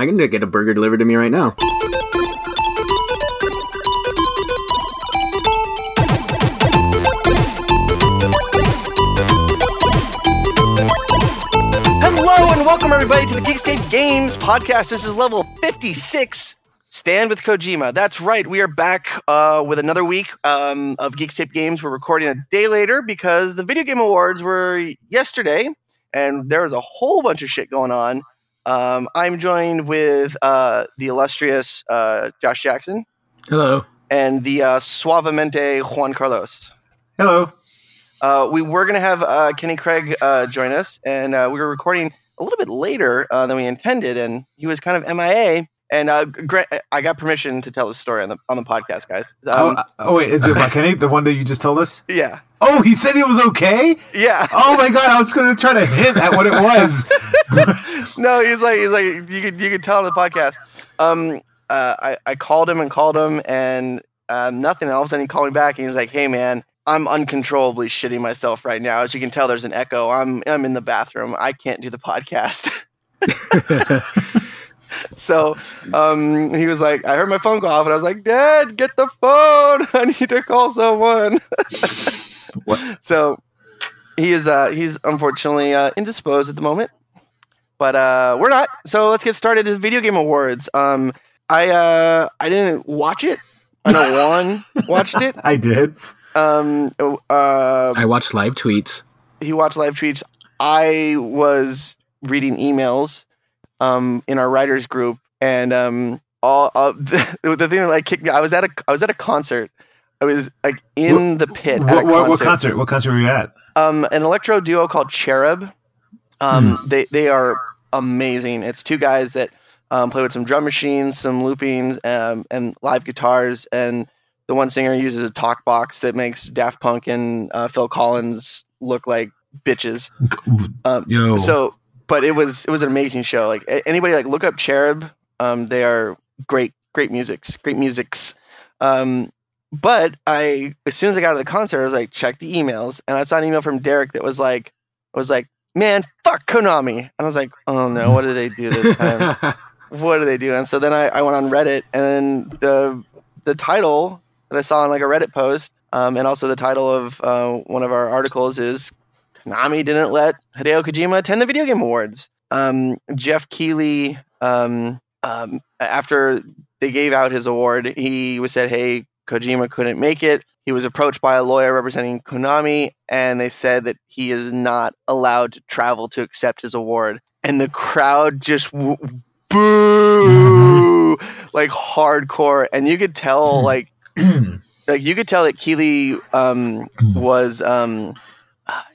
I can get a burger delivered to me right now. Hello and welcome everybody to the Geekscape Games podcast. This is level 56. Stand with Kojima. That's right. We are back uh, with another week um, of Geekscape Games. We're recording a day later because the Video Game Awards were yesterday, and there was a whole bunch of shit going on. Um, I'm joined with uh, the illustrious uh, Josh Jackson Hello. and the uh, suavemente Juan Carlos. Hello. Uh, we were going to have uh, Kenny Craig uh, join us, and uh, we were recording a little bit later uh, than we intended, and he was kind of MIA. And uh, Gra- I got permission to tell the story on the on the podcast, guys. Um, oh, oh, wait, is it Kenny, the one that you just told us? yeah, Oh, he said he was okay. yeah. Oh my god, I was going to try to hint at what it was. no, he's like he's like you could you could tell on the podcast. Um, uh, I I called him and called him and um, nothing. And all of a sudden he called me back and he's like, "Hey man, I'm uncontrollably shitting myself right now. As you can tell, there's an echo. I'm I'm in the bathroom. I can't do the podcast." so um, he was like, I heard my phone go off, and I was like, Dad, get the phone. I need to call someone. so he is uh, he's unfortunately uh, indisposed at the moment, but uh, we're not. So let's get started. The video game awards. Um, I uh, I didn't watch it. I know Juan watched it. I did. Um, uh, I watched live tweets. he watched live tweets. I was reading emails um, in our writers group, and um, all uh, the, the thing that like kicked me. I was at a I was at a concert. I was like in the pit at What, a what, what concert. concert? What concert were you at? Um, an electro duo called Cherub. Um, They they are amazing. It's two guys that um, play with some drum machines, some loopings, um, and live guitars. And the one singer uses a talk box that makes Daft Punk and uh, Phil Collins look like bitches. Um, Yo. so, but it was it was an amazing show. Like anybody like look up Cherub. Um, they are great, great musics, great musics. Um, but I as soon as I got out of the concert, I was like, check the emails, and I saw an email from Derek that was like, I was like, man, fuck Konami, and I was like, oh no, what did they do this time? what do they do? And so then I, I went on Reddit, and then the the title that I saw on like a Reddit post, um, and also the title of uh, one of our articles is Konami didn't let Hideo Kojima attend the Video Game Awards. Um, Jeff Keighley, um, um, after they gave out his award, he was said, "Hey, Kojima couldn't make it." He was approached by a lawyer representing Konami, and they said that he is not allowed to travel to accept his award. And the crowd just w- boo, like hardcore, and you could tell, like, like you could tell that Keighley um, was um,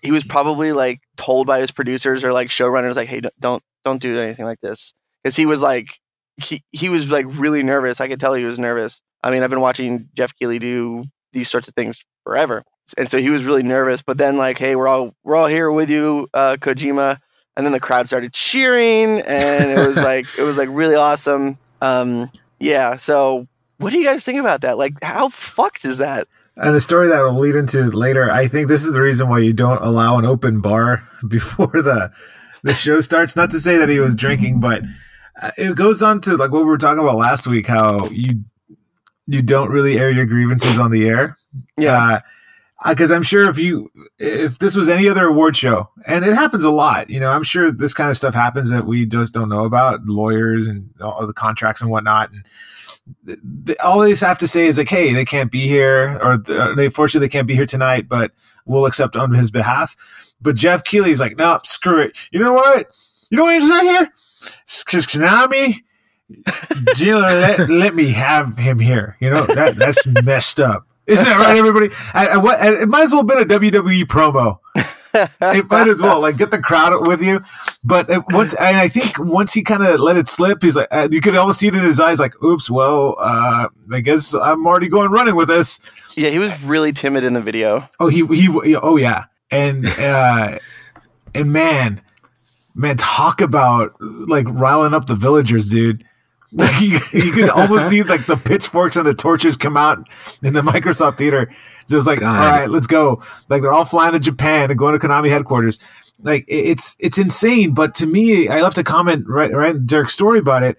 he was probably like told by his producers or like showrunners like, hey, don't don't, don't anything like this, because he was like he he was like really nervous. I could tell he was nervous. I mean, I've been watching Jeff Keighley do these sorts of things forever, and so he was really nervous. But then like, hey, we're all we're all here with you, uh, Kojima. And then the crowd started cheering, and it was like it was like really awesome. Um, yeah. So, what do you guys think about that? Like, how fucked is that? And a story that will lead into later. I think this is the reason why you don't allow an open bar before the the show starts. Not to say that he was drinking, but uh, it goes on to like what we were talking about last week. How you you don't really air your grievances on the air. Yeah. because I'm sure if you if this was any other award show, and it happens a lot, you know, I'm sure this kind of stuff happens that we just don't know about, lawyers and all the contracts and whatnot, and all they have to say is like, hey, they can't be here, or uh, they fortunately they can't be here tonight, but we'll accept on his behalf. But Jeff Keighley's like, no, screw it. You know what? You know what you're saying here? Because Konami, let, let me have him here. You know that that's messed up. Isn't that right, everybody? I, I, what, it might as well have been a WWE promo. It might as well like get the crowd with you. But it, once, and I think once he kind of let it slip, he's like, uh, you could almost see it in his eyes, like, "Oops, well, uh, I guess I'm already going running with this." Yeah, he was really timid in the video. Oh, he he, oh yeah, and uh, and man, man, talk about like riling up the villagers, dude. Like you, you could almost see like the pitchforks and the torches come out in the Microsoft Theater, just like, God. all right, let's go. Like they're all flying to Japan and going to Konami headquarters. Like it's it's insane. But to me, I left a comment right right in Derek's story about it.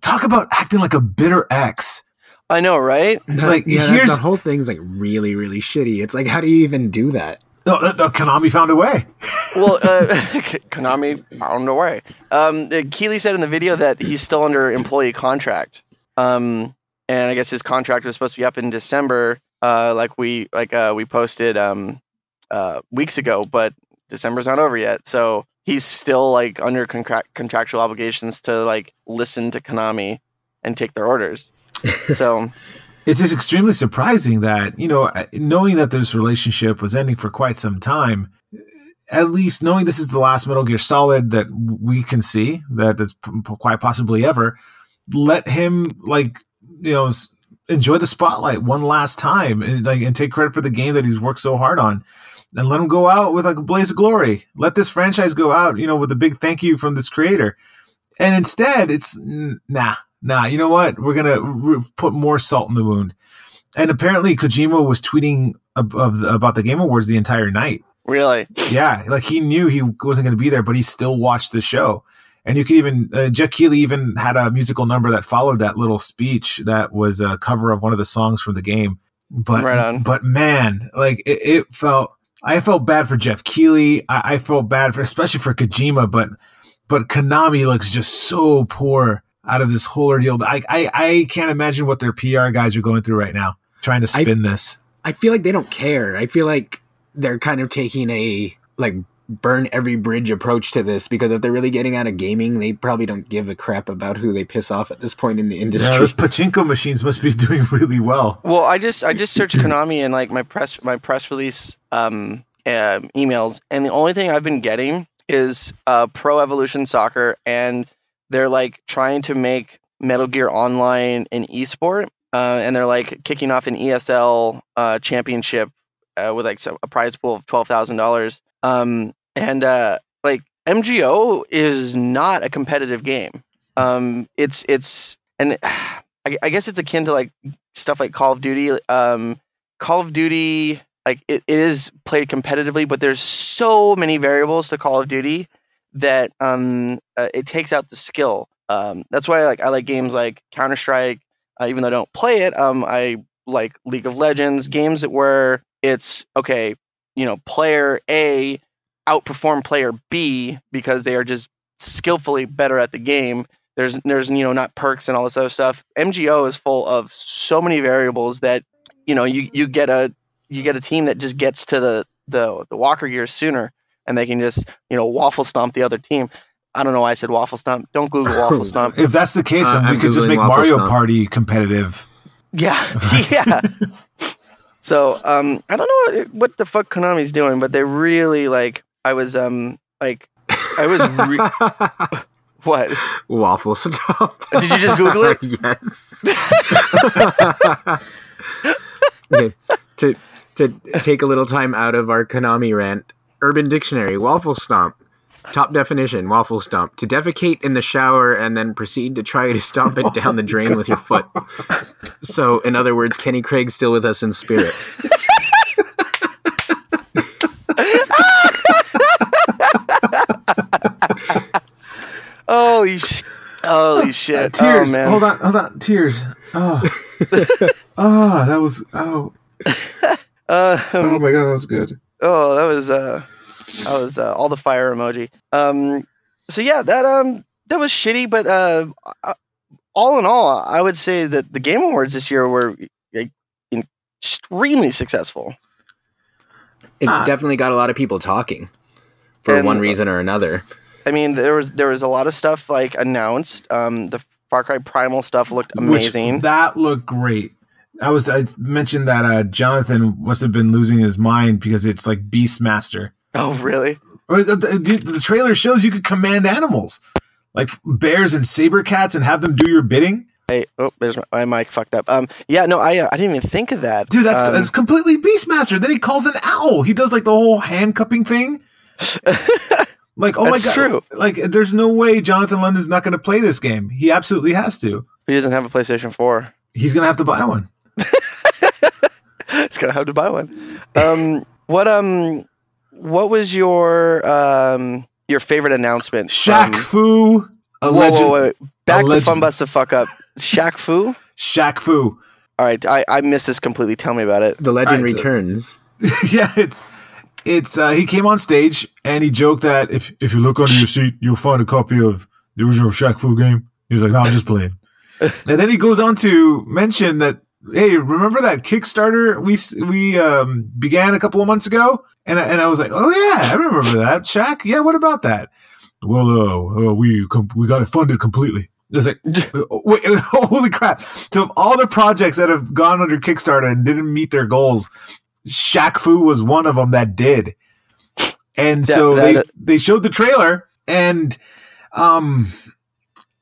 talk about acting like a bitter ex. I know, right? Like, yeah, here's- the whole thing's like really, really shitty. It's like, how do you even do that? No, uh, uh, Konami found a way. Well, uh, Konami found a way. Um, uh, Keighley said in the video that he's still under employee contract. Um, and I guess his contract was supposed to be up in December, uh, like we like uh, we posted um, uh, weeks ago, but December's not over yet. So he's still like under contract contractual obligations to like listen to Konami and take their orders. So It's just extremely surprising that you know, uh, knowing that this relationship was ending for quite some time. At least knowing this is the last Metal Gear Solid that we can see that that's quite possibly ever, let him like you know enjoy the spotlight one last time and like and take credit for the game that he's worked so hard on. And let him go out with like a blaze of glory. Let this franchise go out you know with a big thank you from this creator. And instead it's nah nah you know what? We're gonna put more salt in the wound. And apparently kojima was tweeting ab- of about the game awards the entire night. Really, yeah, like he knew he wasn't going to be there, but he still watched the show. And you could even uh, Jeff Keighley even had a musical number that followed that little speech that was a cover of one of the songs from the game. But Right on. but man, like it, it felt. I felt bad for Jeff Keighley. I, I felt bad for especially for Kojima, but but Konami looks just so poor out of this whole ordeal. I I, I can't imagine what their PR guys are going through right now, trying to I- spin this. I feel like they don't care. I feel like they're kind of taking a like burn every bridge approach to this because if they're really getting out of gaming, they probably don't give a crap about who they piss off at this point in the industry. Yeah, those pachinko machines must be doing really well. Well, I just I just searched Konami and like my press my press release um, um emails, and the only thing I've been getting is uh, Pro Evolution Soccer, and they're like trying to make Metal Gear Online an esport, uh, and they're like kicking off an ESL uh, championship uh, with like a prize pool of twelve thousand dollars. Um, and uh, like MGO is not a competitive game. Um, it's it's and I, I guess it's akin to like stuff like Call of Duty. Um, Call of Duty, like it, it is played competitively, but there's so many variables to Call of Duty that um, uh, it takes out the skill. Um, that's why like I like games like Counter Strike. Uh, even though I don't play it, um, I like League of Legends games that where it's okay. You know, player A outperform player B because they are just skillfully better at the game. There's there's you know not perks and all this other stuff. Mgo is full of so many variables that you know you you get a you get a team that just gets to the the the walker gear sooner and they can just you know waffle stomp the other team. I don't know why i said waffle stomp. Don't google waffle stomp. If that's the case, Uh, then we I'm could just make Mario Stomp. Party competitive. yeah. Yeah. So um i don't know what, what the fuck konami's doing but they really like i was um like i was re- what Waffle stop. Did you just Google it? yes. okay. To to take a little time out of our Konami rant, Urban Dictionary, waffle stomp. Top definition, waffle stomp. To defecate in the shower and then proceed to try to stomp it down the drain with your foot. So, in other words, Kenny Craig's still with us in spirit. Holy sh- holy shit! Tears. Oh man! hold on, hold on. Tears. Oh, oh, that was. Oh, Uh, oh my god, that was good. oh, that was uh, that was uh, all the fire emoji. Um, so yeah, that um, that was shitty, but uh, uh, all in all, I would say that the Game Awards this year were like, extremely successful. It Ah. definitely got a lot of people talking for one reason or another. I mean, there was there was a lot of stuff like announced. Um, the Far Cry Primal stuff looked amazing. Which, that looked great. I was. I mentioned that uh, Jonathan must have been losing his mind because it's like Beastmaster. oh, really? Or the, the, the trailer shows you could command animals like bears and saber cats and have them do your bidding. Hey, oh, there's my, my mic fucked up. Um, yeah, no, I uh, I didn't even think of that, Dude, that's, Um, that's completely Beastmaster. Then he calls an owl. He does like the whole hand cupping thing. Like, oh That's my god! true. Like, there's no way Jonathan London's not going to play this game. He absolutely has to. he doesn't have a PlayStation Four. He's going to have to buy one. It's gonna have to buy one. Um, what um, what was your um your favorite announcement? Shaq from- Fu, a Whoa, legend. whoa, wait. Back the Alleged- fun bus the fuck up. Shaq Fu. Shaq Fu. All right, I, I missed this completely. Tell me about it. The legend Alright, so- returns. yeah, it's it's uh, he came on stage and he joked that if if you look under your seat, you'll find a copy of the original Shaq Fu game. He was like, "No, I'm just playing." and then he goes on to mention that, "Hey, remember that Kickstarter we we um, began a couple of months ago?" And I, and I was like, "Oh yeah, I remember that, Shaq. Yeah, what about that?" Well, uh, uh we com- we got it funded completely. It was like, wait, holy crap! So of all the projects that have gone under Kickstarter and didn't meet their goals, Shaq Fu was one of them that did. And That- so that- they they showed the trailer and um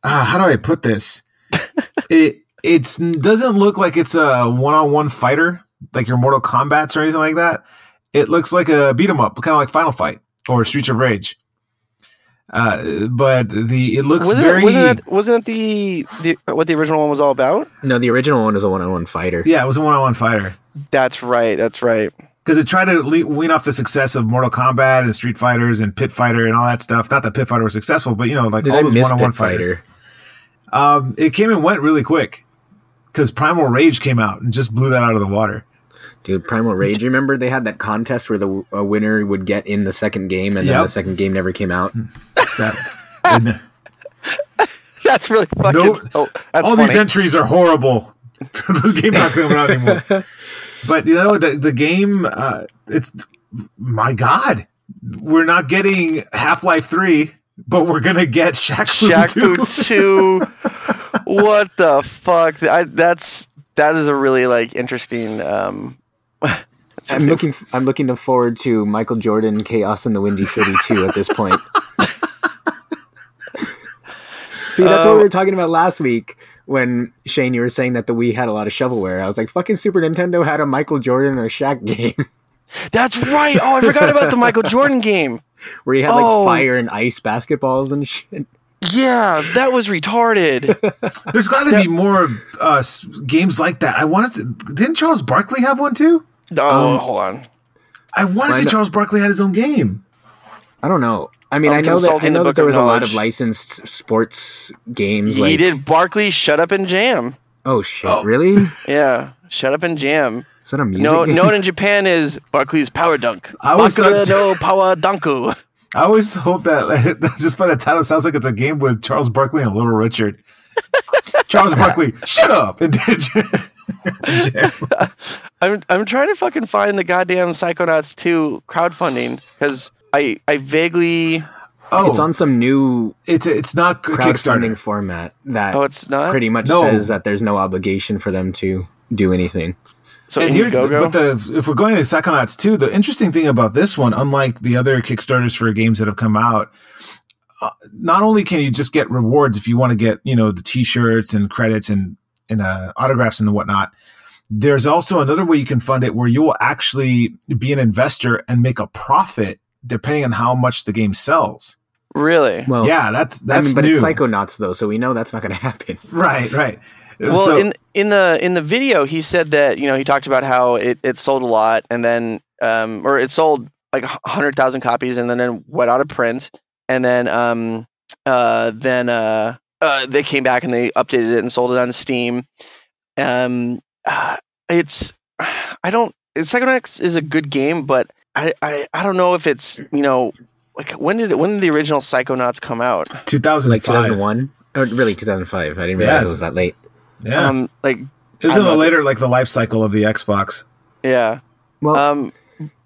ah, how do I put this? it it's doesn't look like it's a one-on-one fighter like your Mortal Kombat's or anything like that. It looks like a beat 'em up, kind of like Final Fight or Streets of Rage. Uh, but the it looks Wasn't, very it, wasn't that wasn't that the, the what the original one was all about? No, the original one is a one-on-one fighter. yeah, it was a one-on-one fighter. That's right. That's right. because it tried to le- wean off the success of Mortal Kombat and Street Fighters and Pit Fighter and all that stuff. Not that Pit Fighter was successful, but you know, like Did all I those one-on-one fighters. Fighter? Um, it came and went really quick because Primal Rage came out and just blew that out of the water. Dude, Primal Rage. You remember they had that contest where the a winner would get in the second game, and then Yep. the second game never came out. That- That's really fucking. No- oh, that's all funny. these entries are horrible. Those games not coming out anymore. But you know, the the game, uh, it's my God, we're not getting Half Life Three, but we're gonna get Shaq Fu Shaq 2. Two. what the fuck? I, that's that is a really like interesting. Um, I'm looking. I'm looking forward to Michael Jordan Chaos in the Windy City too. At this point. See, that's what Uh, we were talking about last week when Shane, you were saying that the Wii had a lot of shovelware. I was like, fucking Super Nintendo had a Michael Jordan or Shaq game that's right. Oh, I forgot about the Michael Jordan game. where you had like Oh. fire and ice basketballs and shit. Yeah, that was retarded. There's got to be more uh, games like that. I wanted to. Didn't Charles Barkley have one too? Oh, Um, hold on. I want to I say Charles Barkley had his own game. I don't know. I mean, I'm I know that I consulting the know that there of was a lot of licensed sports games. He like, did Barkley Shut Up and Jam. Oh shit! Oh. Really? Yeah, Shut Up and Jam. Is that a music No, game? known in Japan is Barkley's Power Dunk. I always Barkley thought- no Power Dunku. I always hope that just by the title sounds like it's a game with Charles Barkley and Little Richard. Charles Barkley, shut up! And I'm I'm trying to fucking find the goddamn Psychonauts 2 crowdfunding because I I vaguely oh, It's on some new it's it's not a crowdfunding Kickstarter. format that oh it's not pretty much No. says that there's no obligation for them to do anything. so And here, but the if we're going to Psychonauts 2, the interesting thing about this one, unlike the other Kickstarters for games that have come out, uh, not only can you just get rewards if you want to get you know the T-shirts and credits and and uh, autographs and whatnot. There's also another way you can fund it where you will actually be an investor and make a profit depending on how much the game sells. really? Well, yeah, that's I that's mean, but new. it's Psychonauts though, so we know that's not going to happen. right, right. Well, So- in in the in the video, he said that you know he talked about how it, it sold a lot, and then um or it sold like a hundred thousand copies, and then it went out of print, and then um uh then uh, uh they came back and they updated it and sold it on Steam. Um, uh, it's I don't. Psychonauts is a good game, but I, I I don't know if it's you know like when did when did the original Psychonauts come out? 2005. Like 2001 or really 2005. I didn't realize Yes. it was that late. Yeah, Um, like it was I'm in the later like the life cycle of the Xbox. yeah. Well, Um,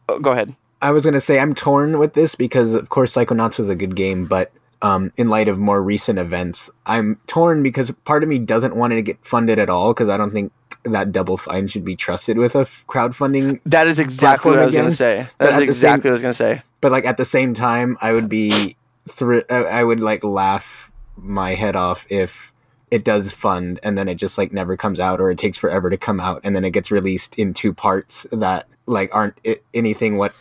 oh, go ahead. I was gonna say I'm torn with this because of course Psychonauts was a good game, but um, in light of more recent events, I'm torn because part of me doesn't want it to get funded at all because I don't think that Double Fine should be trusted with a f- crowdfunding. That is exactly what I was going to say. but That at is the same- exactly what I was going to say. But like at the same time, I would be thr- I I would like laugh my head off if it does fund and then it just like never comes out or it takes forever to come out and then it gets released in two parts that like aren't i anything what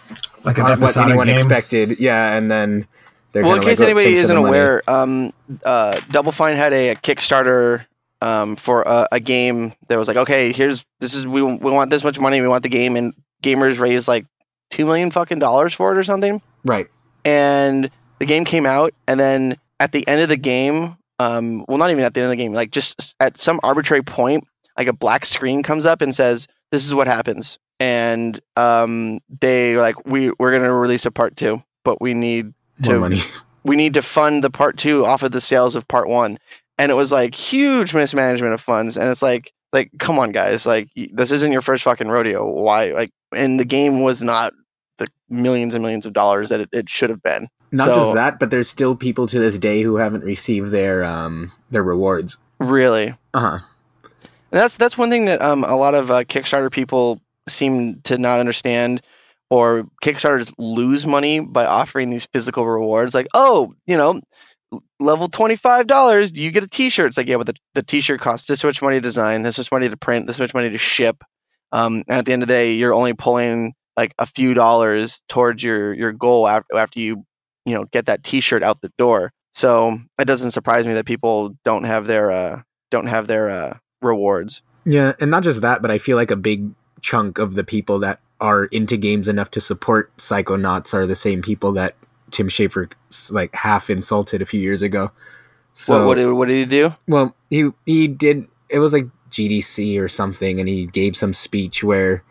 Like an aren't what anyone game. expected. Yeah, and then they're Well, in case like, "Oh, anybody isn't aware, um, uh, Double Fine had a, a Kickstarter um, for a, a game that was like, okay, here's this is we we want this much money, we want the game, and gamers raised like two million fucking dollars for it or something. right? And the game came out, and then at the end of the game, um, well, not even at the end of the game, like just at some arbitrary point, like a black screen comes up and says, "This is what happens," and um, they like we we're gonna release a part two, but we need More to money. we need to fund the part two off of the sales of part one. And it was like huge mismanagement of funds. And it's like, like, come on, guys, like this isn't your first fucking rodeo. Why? Like, and the game was not the millions and millions of dollars that it, it should have been. Not So- just that, but there's still people to this day who haven't received their um their rewards. Really. Uh huh. And that's that's one thing that um a lot of uh, Kickstarter people seem to not understand, or Kickstarters lose money by offering these physical rewards. Like, oh, you know, level twenty five dollars, you get a T shirt. It's like, yeah, but the, the T shirt costs this much money to design, this much money to print, this much money to ship. Um, and at the end of the day, you're only pulling like a few dollars towards your your goal after after you you know get that T shirt out the door. So it doesn't surprise me that people don't have their uh, don't have their uh, rewards. Yeah, and not just that, but I feel like a big chunk of the people that are into games enough to support Psychonauts are the same people that Tim Schafer like half insulted a few years ago. So what, what, did, what did he do? Well, he he did. It was like GDC or something, and he gave some speech where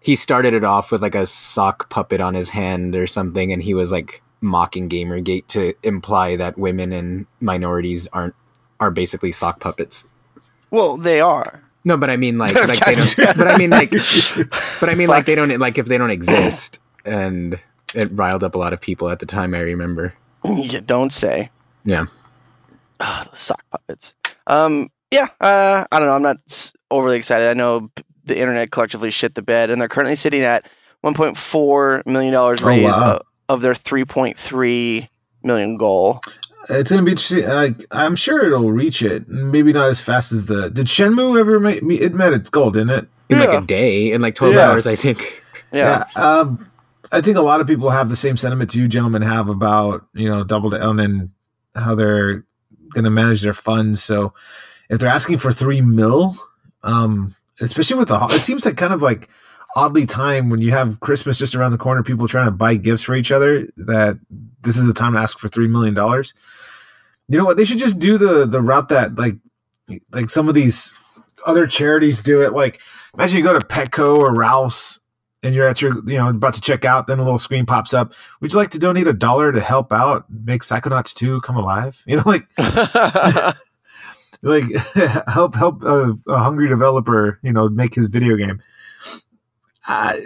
he started it off with like a sock puppet on his hand or something, and he was like mocking GamerGate to imply that women and minorities aren't are basically sock puppets. Well, they are. No, but I mean like like they don't. But I mean like but I mean like they don't like if they don't exist, and it riled up a lot of people at the time. I remember. you don't say. Yeah. Ah, those sock puppets. Um, yeah. Uh, I don't know. I'm not overly excited. I know the internet collectively shit the bed, and they're currently sitting at 1.4 million dollars Oh, raised wow. of, of their 3.3 million goal. It's gonna be interesting. I, I'm sure it'll reach it. Maybe not as fast as the. Did Shenmue ever make? It met its goal, didn't it? In like a day, in like twelve Yeah. hours, I think. Yeah. Um, I think a lot of people have the same sentiments you gentlemen have about you know Double Down and how they're going to manage their funds. So if they're asking for three mil, um, especially with the, it seems like kind of like oddly time when you have Christmas just around the corner, people trying to buy gifts for each other. That this is the time to ask for three million dollars. You know what? They should just do the the route that like like some of these other charities do it. Like imagine you go to Petco or Ralph's and you're at your you know about to check out then a little screen pops up. Would you like to donate a dollar to help out make psychonauts 2 come alive? You know like like help help a, a hungry developer you know make his video game. Uh,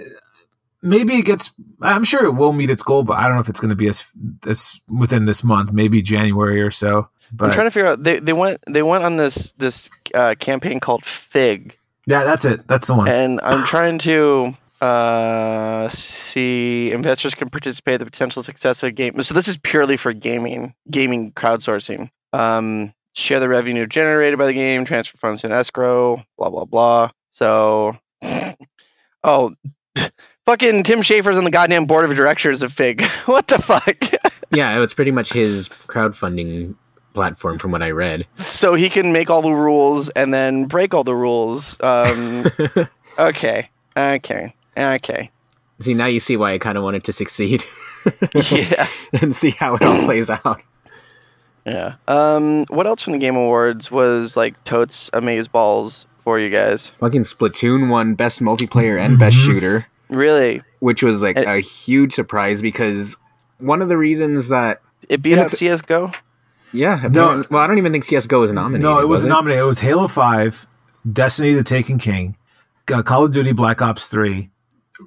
maybe it gets i'm sure it will meet its goal but i don't know if it's going to be as this within this month maybe january or so But I'm trying to figure out. They, they went they went on this this uh, campaign called Fig, yeah that's it. That's the one. And I'm trying to uh, see investors can participate in the potential success of a game. So this is purely for gaming, gaming crowdsourcing. Um, share the revenue generated by the game, transfer funds in escrow, blah blah blah. So, oh, fucking Tim Schafer's on the goddamn board of directors of Fig. what the fuck? Yeah, it's pretty much his crowdfunding platform from what I read. so he can make all the rules and then break all the rules. Um, okay, okay, okay. see, now you see why I kind of wanted to succeed Yeah. and see how it all plays out. Yeah. Um, what else from the Game Awards was like totes amaze balls for you guys? Fucking Splatoon won Best Multiplayer and Best Mhm. Shooter, Really? which was like And- a huge surprise because one of the reasons that It beat out CS:GO. yeah, No. well, I don't even think CS:GO was nominated. No, it was wasn't nominated. It was Halo Five, Destiny: The Taken King, uh, Call of Duty Black Ops Three,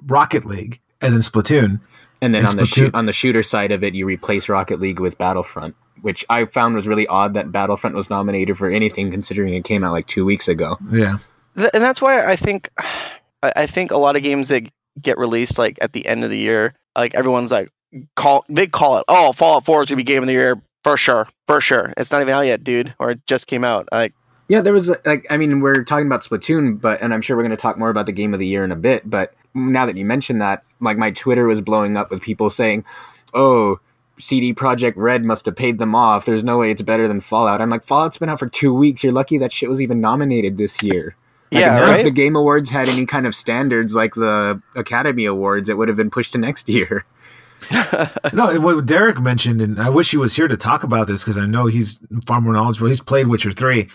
Rocket League, and then Splatoon. And then And on the Splatoon- shoot on the shooter side of it, you replace Rocket League with Battlefront, which I found was really odd that Battlefront was nominated for anything, considering it came out like two weeks ago. Yeah, Th- and that's why I think, I I think a lot of games that get released like at the end of the year, like everyone's like call they call it. Oh, Fallout Four is gonna be game of the year for sure, for sure. It's not even out yet, dude, or it just came out. Like, Yeah, there was like I mean we're talking about Splatoon, but and I'm sure we're going to talk more about the game of the year in a bit. But now that you mention that, like my Twitter was blowing up with people saying, "Oh, CD Projekt Red must have paid them off. There's no way it's better than Fallout." I'm like, Fallout's been out for two weeks. You're lucky that shit was even nominated this year. Like, yeah, if right. the Game Awards had any kind of standards like the Academy Awards, it would have been pushed to next year. no, what Derek mentioned, and I wish he was here to talk about this because I know he's far more knowledgeable. He's played Witcher three.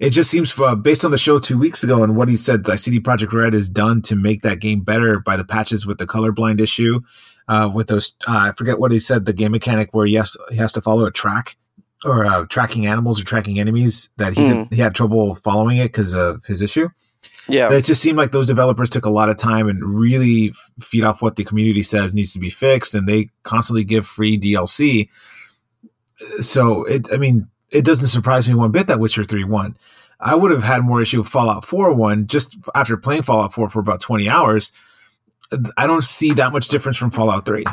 It just seems, uh, based on the show two weeks ago and what he said, that CD Projekt Red has done to make that game better by the patches with the colorblind issue, uh, with those. Uh, I forget what he said. The game mechanic where he has he has to follow a track or uh, tracking animals or tracking enemies that he Mm. he had trouble following it because of his issue. Yeah. It just seemed like those developers took a lot of time and really f- feed off what the community says needs to be fixed, and they constantly give free DLC. So it, I mean, it doesn't surprise me one bit that Witcher Three won. I would have had more issue with Fallout Four one just after playing Fallout Four for about twenty hours. I don't see that much difference from Fallout Three.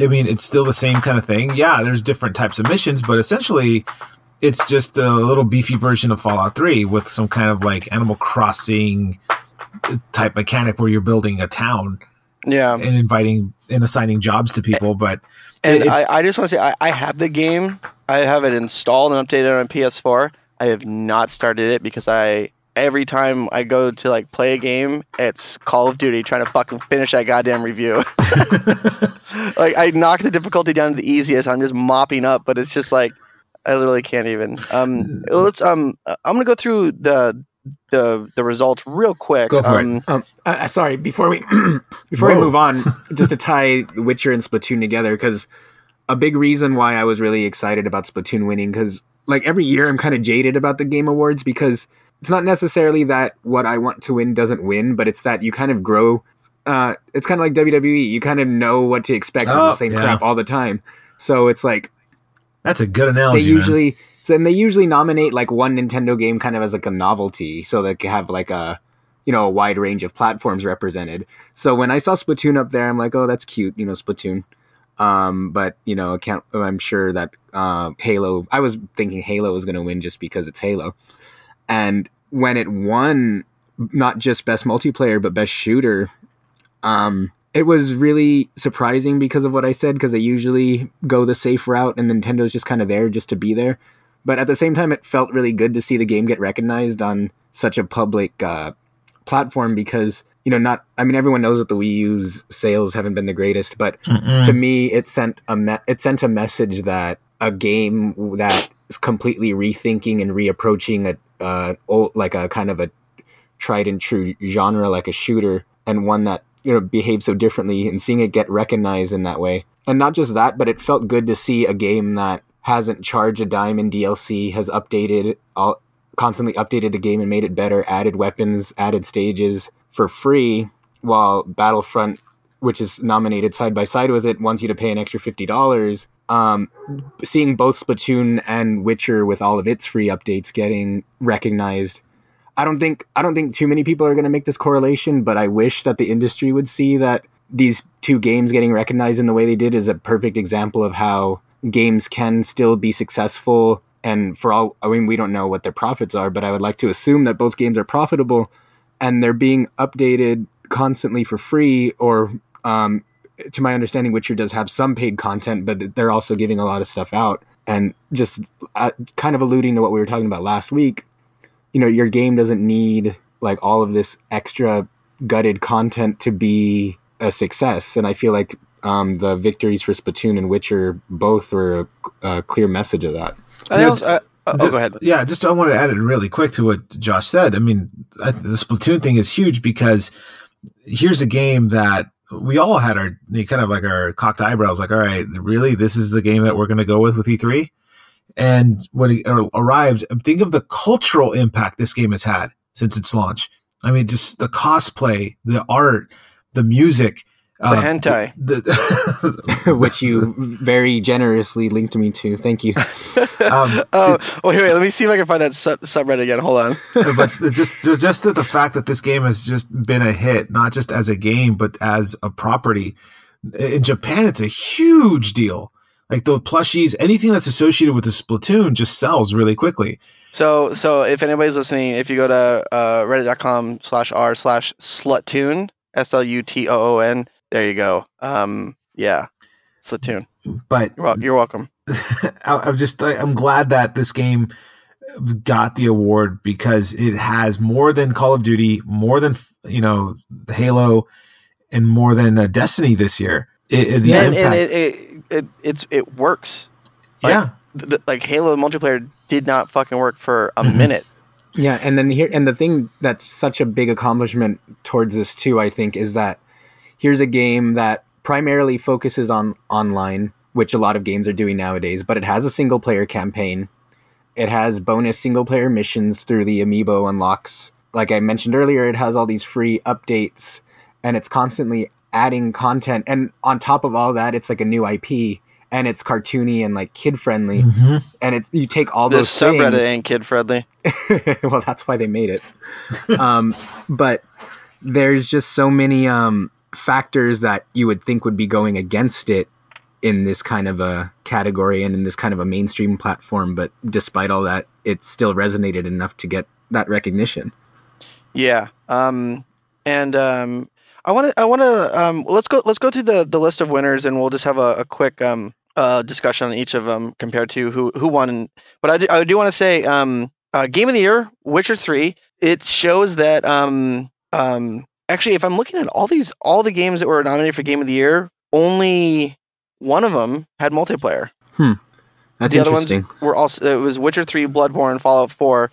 I mean, it's still the same kind of thing. Yeah, there's different types of missions, but essentially, it's just a little beefy version of Fallout 3 with some kind of like Animal Crossing type mechanic where you're building a town Yeah. and inviting and assigning jobs to people. But And I, I just want to say, I, I have the game. I have it installed and updated on PS4. I have not started it because I every time I go to like play a game, it's Call of Duty trying to fucking finish that goddamn review. like I knock the difficulty down to the easiest. I'm just mopping up, but it's just like I literally can't even. Um, let's um, I'm gonna go through the the the results real quick. Go for it. um, Um, uh, sorry, before we before we move on, just to tie Witcher and Splatoon together, because a big reason why I was really excited about Splatoon winning, because like every year I'm kind of jaded about the Game Awards because it's not necessarily that what I want to win doesn't win, but it's that you kind of grow. Uh, it's kind of like WWE. You kind of know what to expect Oh, the same yeah. crap all the time. So it's like that's a good they analogy. man. usually so and they usually nominate like one Nintendo game kind of as like a novelty, so they can have like a you know a wide range of platforms represented. So when I saw Splatoon up there, I'm like, oh, that's cute, you know, Splatoon. Um, but you know. I'm sure that uh, Halo. I was thinking Halo was going to win just because it's Halo, and when it won, not just best multiplayer but best shooter, um, it was really surprising because of what I said. Because they usually go the safe route, and Nintendo's just kind of there just to be there. But at the same time, it felt really good to see the game get recognized on such a public uh, platform because you know, not. I mean, everyone knows that the Wii U's sales haven't been the greatest, but Mm-mm. to me it sent a me- it sent a message that a game that is completely rethinking and reapproaching a uh old, like a kind of a tried and true genre like a shooter and one that you know behaves so differently and seeing it get recognized in that way and not just that but it felt good to see a game that hasn't charged a dime in DLC has updated all constantly updated the game and made it better added weapons added stages for free while Battlefront which is nominated side by side with it, wants you to pay an extra fifty dollars. Um, seeing both Splatoon and Witcher with all of its free updates getting recognized, I don't think I don't think too many people are going to make this correlation, but I wish that the industry would see that these two games getting recognized in the way they did is a perfect example of how games can still be successful. And for all, I mean, we don't know what their profits are, but I would like to assume that both games are profitable and they're being updated constantly for free or um, to my understanding, Witcher does have some paid content, but they're also giving a lot of stuff out. And just uh, kind of alluding to what we were talking about last week, you know, your game doesn't need like all of this extra gutted content to be a success. And I feel like um, the victories for Splatoon and Witcher both were a, a clear message of that. I Yeah, also, oh, Just- go ahead. Yeah, just I want to add it really quick to what Josh said. I mean, I, the Splatoon thing is huge because here's a game that we all had our kind of like our cocked eyebrows, like, all right, really, this is the game that we're going to go with with E3. And when it ar- arrived, think of the cultural impact this game has had since its launch. I mean, just the cosplay, the art, the music, The uh, hentai. the, which you very generously linked me to. Thank you. um, oh, wait, wait, let me see if I can find that sub- subreddit again. Hold on. but just just just that the fact that this game has just been a hit, not just as a game but as a property. In Japan, it's a huge deal. Like the plushies, anything that's associated with the Splatoon just sells really quickly. So, so if anybody's listening, if you go to uh, reddit.com slash r slash sluttoon, S L U T O O N, there you go. Um, yeah, Slatoon. But You're, wel- you're welcome. I, I'm just I, I'm glad that this game got the award because it has more than Call of Duty, more than you know Halo, and more than uh, Destiny this year. It, it- the Yeah, and, and it, it, it it's it works. Like, yeah. th- th- like Halo multiplayer did not fucking work for a Mhm. minute. Yeah, and then here and the thing that's such a big accomplishment towards this too, I think, is that here's a game that primarily focuses on online, which a lot of games are doing nowadays, but it has a single player campaign. It has bonus single player missions through the amiibo unlocks. Like I mentioned earlier, it has all these free updates and it's constantly adding content and on top of all that, it's like a new IP and it's cartoony and like kid friendly Mhm. and it you take all This those subreddit things ain't kid friendly. well, that's why they made it. um, but there's just so many um, factors that you would think would be going against it in this kind of a category and in this kind of a mainstream platform. But despite all that, it still resonated enough to get that recognition. Yeah. Um, and um, I want to. I want to. Um, let's go. Let's go through the the list of winners, and we'll just have a, a quick um uh discussion on each of them compared to who who won. But I do, I do want to say um uh, game of the year, Witcher three. It shows that um um actually, if I'm looking at all these all the games that were nominated for game of the year, only one of them had multiplayer. That's The other ones- were also it was Witcher 3, Bloodborne, Fallout 4,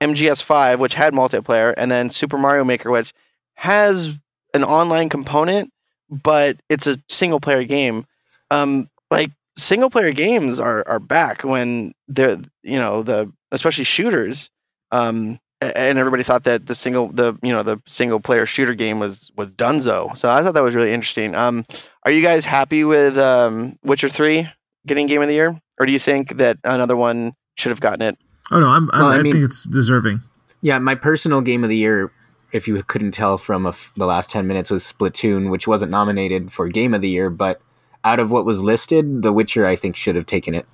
MGS 5, which had multiplayer, and then Super Mario Maker, which has an online component, but it's a single player game. Um, like single player games are are back when they're you know the especially shooters. Um, and everybody thought that the single the you know the single player shooter game was was Dunzo. So I thought that was really interesting. Um, are you guys happy with um, Witcher 3 getting game of the year? Or do you think that another one should have gotten it? Oh no, I'm, I'm, Well, I I, mean- think it's deserving. Yeah, my personal game of the year, if you couldn't tell from a f the last 10 minutes, was Splatoon, which wasn't nominated for game of the year, but out of what was listed, The Witcher, I think, should have taken it.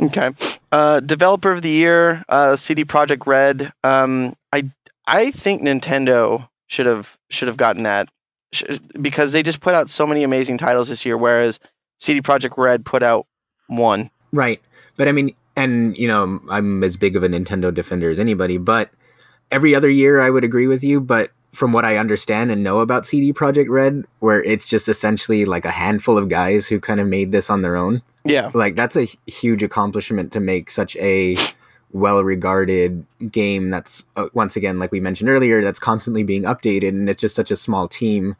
Okay. Uh, developer of the year, uh, CD Projekt Red. Um, I I think Nintendo should have should have gotten that sh- because they just put out so many amazing titles this year, whereas CD Projekt Red put out one. Right. But I mean, and you know, I'm as big of a Nintendo defender as anybody, but every other year I would agree with you, but from what I understand and know about CD Projekt Red, where it's just essentially like a handful of guys who kind of made this on their own, Yeah. like that's a huge accomplishment to make such a well-regarded game that's uh, once again like we mentioned earlier that's constantly being updated and it's just such a small team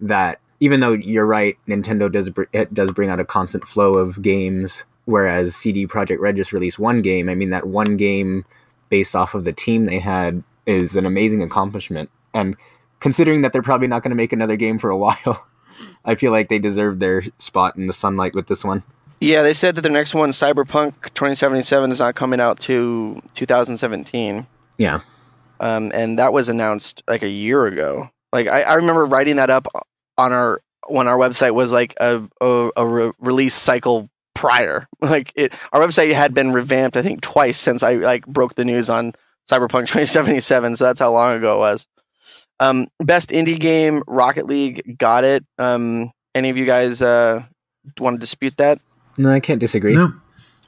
that even though you're right Nintendo does br- it does bring out a constant flow of games whereas CD Projekt Red just released one game I mean that one game based off of the team they had is an amazing accomplishment and considering that they're probably not going to make another game for a while I feel like they deserve their spot in the sunlight with this one Yeah, they said that their next one, Cyberpunk 2077, is not coming out to 2017. yeah um, and that was announced like a year ago. Like I, I remember writing that up on our when our website was like a a, a re- release cycle prior. Like it, our website had been revamped, I think twice since I like broke the news on Cyberpunk 2077. So that's how long ago it was. Um, best indie game, Rocket League got it. Um, any of you guys uh, want to dispute that? No I can't disagree No,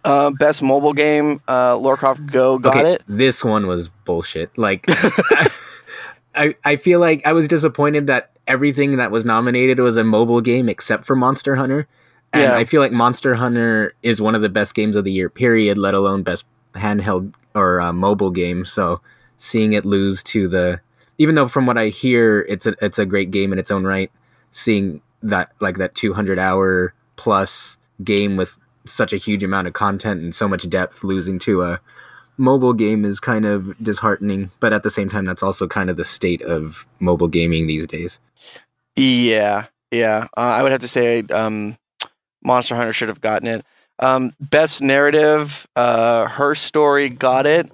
Uh, best mobile game, uh, Lara Croft Go got okay, it. This one was bullshit. Like, I I feel like I was disappointed that everything that was nominated was a mobile game except for Monster Hunter, and Yeah. I feel like Monster Hunter is one of the best games of the year. Period. Let alone best handheld or uh, mobile game. So seeing it lose to the, even though from what I hear, it's a it's a great game in its own right. Seeing that like that 200 hour plus game with such a huge amount of content and so much depth losing to a mobile game is kind of disheartening, but at the same time, that's also kind of the state of mobile gaming these days. Yeah, yeah. Uh, I would have to say um, Monster Hunter should have gotten it. Um, best narrative, uh, her story got it.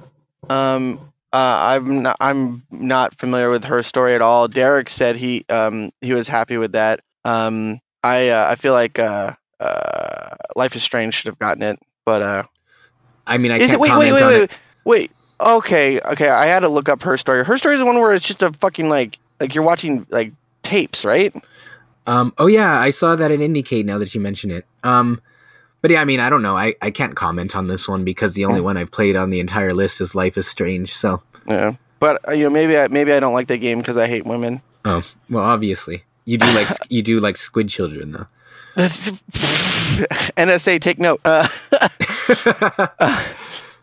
Um, uh, I'm not. I'm not familiar with her story at all. Derek said he um, he was happy with that. Um, I uh, I feel like uh, Life is Strange should have gotten it, but uh, I mean, I is can't it? Wait, wait, wait, wait, it. wait. Okay, okay. I had to look up her story. Her story is the one where it's just a fucking like like you're watching like tapes, right? Um, oh yeah, I saw that in Indicate now that you mention it. Um, but yeah, I mean, I don't know. I, I can't comment on this one because the only one I've played on the entire list is Life is Strange. So, Yeah, but uh, you know, maybe I maybe I don't like that game because I hate women. oh well, obviously you do like you do like Squid Children though. NSA, take note. Uh,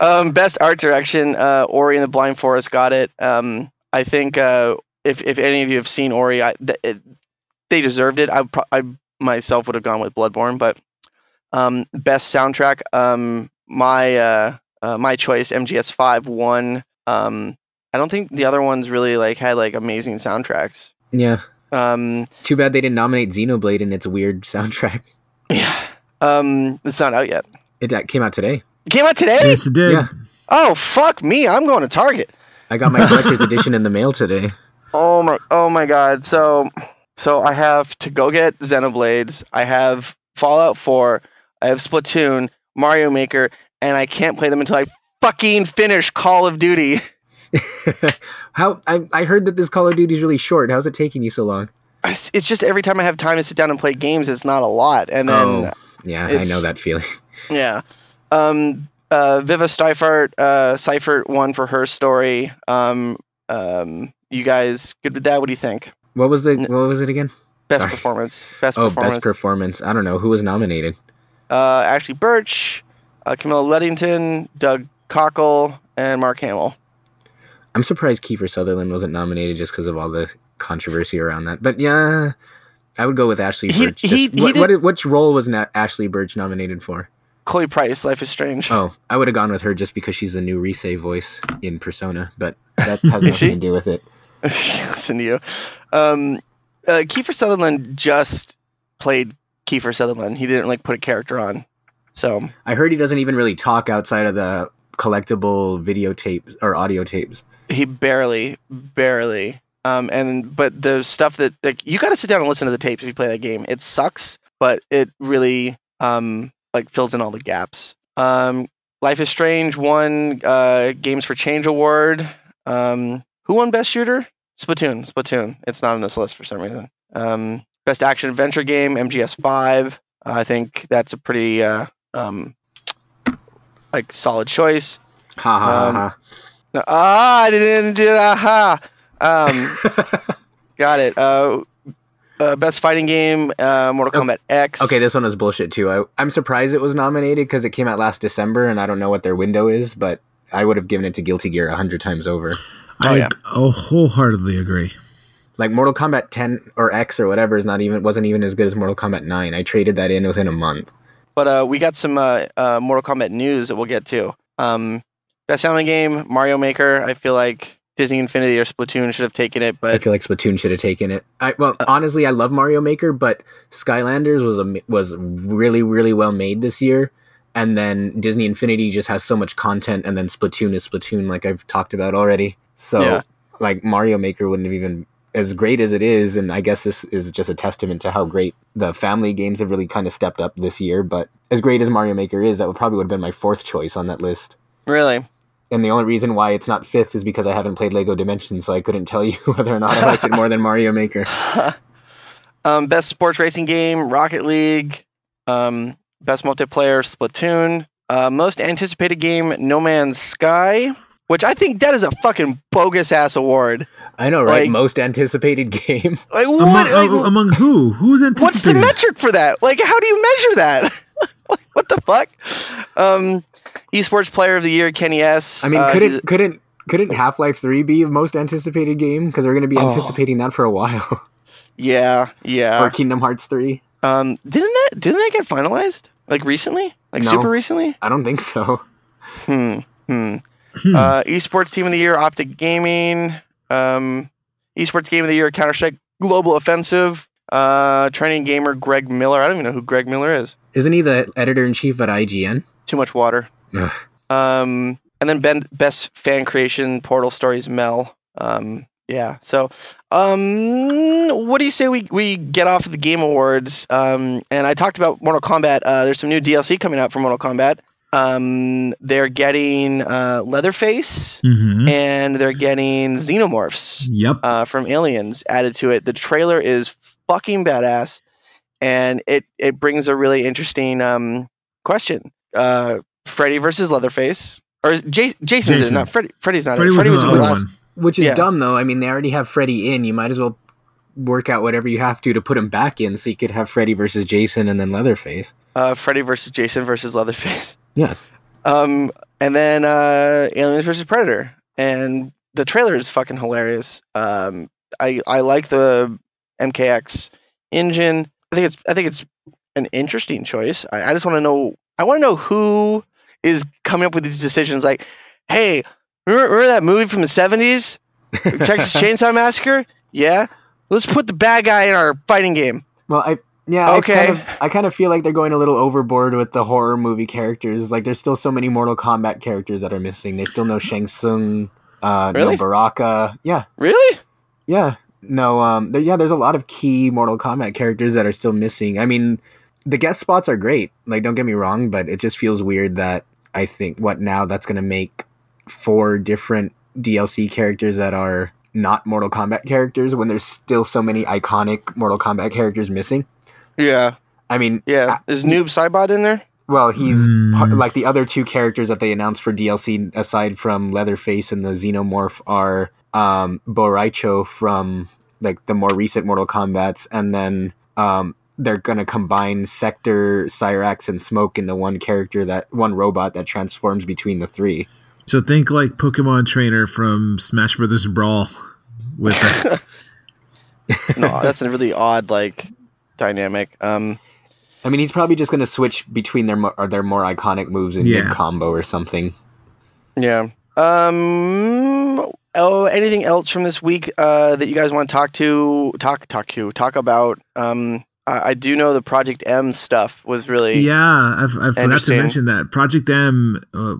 um, best art direction, uh, Ori and the Blind Forest got it. Um, I think uh, if if any of you have seen Ori, I, th- it, they deserved it. I, I myself would have gone with Bloodborne, but um, best soundtrack, um, my uh, uh, my choice, MGS Five won. Um, I don't think the other ones really like had like amazing soundtracks. yeah. Um, Too bad they didn't nominate Xenoblade in its weird soundtrack. yeah, um, it's not out yet. It uh, came out today. It came out today. Yes, it did. Yeah. Oh fuck me! I'm going to Target. I got my collector's edition in the mail today. Oh my! Oh my God! So, so I have to go get Xenoblades. I have Fallout Four. I have Splatoon, Mario Maker, and I can't play them until I fucking finish Call of Duty. How I, I heard that this Call of Duty is really short. How's it taking you so long? It's, it's just every time I have time to sit down and play games, it's not a lot. And then oh, yeah, I know that feeling. Yeah. Um, uh, Viva Steifert, uh, Seifert won for her story. Um, um, you guys good with that? What do you think? What was the what was it again? Best Sorry. performance. Best Oh, performance. best performance. I don't know who was nominated. uh, Ashly Burch, uh, Camilla Luddington, Doug Cockle, and Mark Hamill. I'm surprised Kiefer Sutherland wasn't nominated just because of all the controversy around that. But yeah, I would go with Ashley He- Burch. he- Just- he what, what which role was na- Ashly Burch nominated for? Chloe Price, Life is Strange. Oh, I would have gone with her just because she's the new Rise voice in Persona, but that has nothing she? to do with it. Listen to you. Um, uh, Kiefer Sutherland just played Kiefer Sutherland. He didn't like put a character on. So I heard he doesn't even really talk outside of the collectible videotapes or audio tapes. He barely, barely. Um, and but the stuff that like you got to sit down and listen to the tapes if you play that game. It sucks, but it really um like fills in all the gaps. Um, Life is Strange won uh Games for Change award. Um, who won Best Shooter? Splatoon. Splatoon. It's not on this list for some reason. Um, Best Action Adventure Game MGS Five. I think that's a pretty uh um like solid choice. Ha ha Um, ha. Ah, I didn't do aha. Um, ha. got it. Uh, uh, best fighting game, uh, Mortal Oh, Kombat X. okay, this one is bullshit too. I, I'm surprised it was nominated because it came out last December, and I don't know what their window is, but I would have given it to Guilty Gear a hundred times over. I yeah. oh, wholeheartedly agree. Like Mortal Kombat 10 or X or whatever is not even wasn't even as good as Mortal Kombat 9. I traded that in within a month. But uh, we got some uh, uh, Mortal Kombat news that we'll get to. Um, best selling game, Mario Maker. I feel like Disney Infinity or Splatoon should have taken it, but I feel like Splatoon should have taken it. I well, Uh, honestly, I love Mario Maker, but Skylanders was a was really really well made this year. And then Disney Infinity just has so much content, and then Splatoon is Splatoon, like I've talked about already. So, Yeah. like Mario Maker wouldn't have even as great as it is, and I guess this is just a testament to how great the family games have really kind of stepped up this year. But as great as Mario Maker is, that would probably would have been my fourth choice on that list. really, And the only reason why it's not fifth is because I haven't played Lego Dimensions, so I couldn't tell you whether or not I liked it more than Mario Maker. um, best sports racing game, Rocket League. Um, best multiplayer, Splatoon. Uh, most anticipated game, No Man's Sky. Which I think that is a fucking bogus ass award. I know, right? Like- Most anticipated game. Like Among, what? like, uh, among who? Who's anticipated? what's the metric for that? Like, how do you measure that? What the fuck? Um, esports player of the year, Kenny S. I mean, Uh, couldn't couldn't couldn't Half Life Three be the most anticipated game because they're going to be Oh. anticipating that for a while, yeah, yeah. or Kingdom Hearts Three? Um, didn't that didn't that get finalized like recently? Like No. super recently? I don't think so. Hmm. Hmm. Hmm. Uh, esports team of the year, Optic Gaming. Um, esports game of the year, Counter Strike Global Offensive. Uh, training gamer Greg Miller. I don't even know who Greg Miller is. Isn't he the editor in chief at IGN? Too much water. Ugh. Um, and then ben, best fan creation, Portal Stories, Mel. Um, yeah. So, um, what do you say we, we get off of the Game Awards? Um, and I talked about Mortal Kombat. Uh, there's some new DLC coming out for Mortal Kombat. Um, they're getting uh, Leatherface Mhm. and they're getting Xenomorphs Yep. uh, from Aliens added to it. The trailer is fucking badass, and it it brings a really interesting um, question: uh, Freddy versus Leatherface, or J- Jason's in it, Jason. not Freddy. Freddy's not Freddy was Freddy in was the in the other last. one. Which is Yeah. dumb though. I mean, they already have Freddy in. You might as well work out whatever you have to to put him back in, so you could have Freddy versus Jason and then Leatherface. Uh, Freddy versus Jason versus Leatherface. Yeah. Um, and then uh, Aliens versus Predator, and the trailer is fucking hilarious. Um, I I like the MKX engine. I think it's I think it's an interesting choice. I, I just want to know. I want to know who is coming up with these decisions. Like, hey, remember, remember that movie from the seventies, Texas Chainsaw Massacre? Yeah, let's put the bad guy in our fighting game. Well, I yeah, Okay. I kind, of, I kind of feel like they're going a little overboard with the horror movie characters. Like, there's still so many Mortal Kombat characters that are missing. They still know Shang Tsung, uh, Really? no Baraka. Yeah, Really? yeah, no, um, there, yeah. There's a lot of key Mortal Kombat characters that are still missing. I mean, the guest spots are great. Like, don't get me wrong, but it just feels weird that I think what now that's gonna make four different DLC characters that are not Mortal Kombat characters when there's still so many iconic Mortal Kombat characters missing. Yeah, I mean, yeah. Is Noob Saibot in there? Well, he's Mm. part, like the other two characters that they announced for DLC, aside from Leatherface and the Xenomorph, are um, Bo' Rai Cho from like the more recent Mortal Kombat's, and then um, they're gonna combine Sektor, Cyrax, and Smoke into one character that one robot that transforms between the three. So think like Pokemon Trainer from Smash Brothers Brawl with a, No, that's a really odd like dynamic. Um, I mean, he's probably just gonna switch between their mo- or their more iconic moves in Yeah. mid combo or something. yeah. Um. Oh, anything else from this week uh, that you guys want to talk to talk talk to talk about? Um, I, I do know the Project M stuff was really yeah, I've, I forgot to mention that Project M, uh,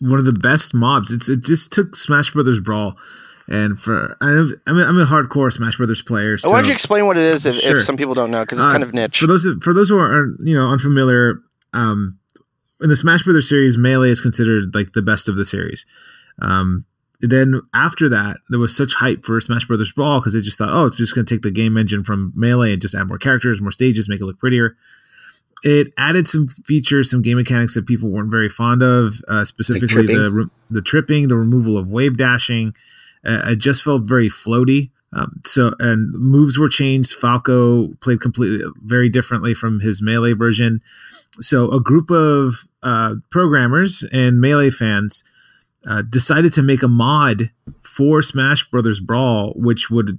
one of the best mobs. It's it just took Smash Brothers Brawl, and for I'm I'm a, I'm a hardcore Smash Brothers player. So, Why don't you explain what it is if, Sure. if some people don't know because it's Uh, kind of niche. for those for those who are you know unfamiliar, um, in the Smash Brothers series, Melee is considered like the best of the series. Um, then after that, there was such hype for Smash Brothers Brawl because they just thought, oh, it's just going to take the game engine from Melee and just add more characters, more stages, make it look prettier. It added some features, some game mechanics that people weren't very fond of, uh, specifically tripping? the the tripping, the removal of wave dashing. Uh, it just felt very floaty. Um, so and moves were changed. Falco played completely very differently from his melee version. So a group of uh, programmers and melee fans uh, decided to make a mod for Smash Brothers Brawl, which would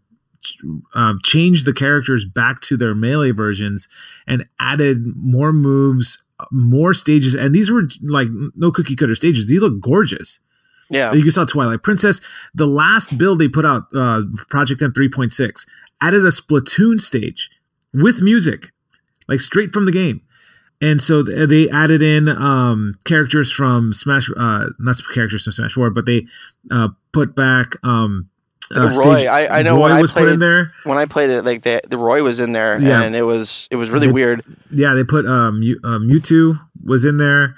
um, change the characters back to their melee versions and added more moves, more stages, and these were like no cookie cutter stages. These look gorgeous. yeah, You saw Twilight Princess. The last build they put out, uh, Project M 3.6, added a Splatoon stage with music, like straight from the game. And so they added in um, characters from Smash, uh, not characters from Smash 4, but they uh, put back um, Like Roy, I- I know Roy when I was put in played- there. when I played it, like the the Roy was in there, Yeah. and it was it was really They- weird. yeah, they put um, Mew- uh, Mewtwo was in there.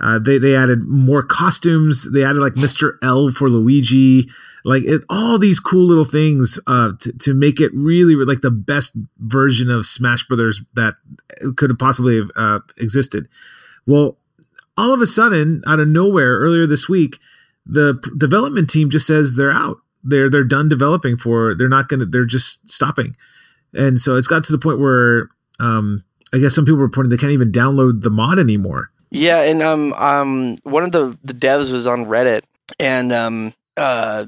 Uh, they they added more costumes. They added like Mr. L for Luigi, like it, all these cool little things uh, to to make it really like the best version of Smash Brothers that could have possibly have uh, existed. Well, all of a sudden, out of nowhere, earlier this week, the p- development team just says they're out. They're they're done developing for. They're not gonna. They're just stopping, and so it's got to the point where um, I guess some people were reporting they can't even download the mod anymore. Yeah, and um um one of the the devs was on Reddit, and um uh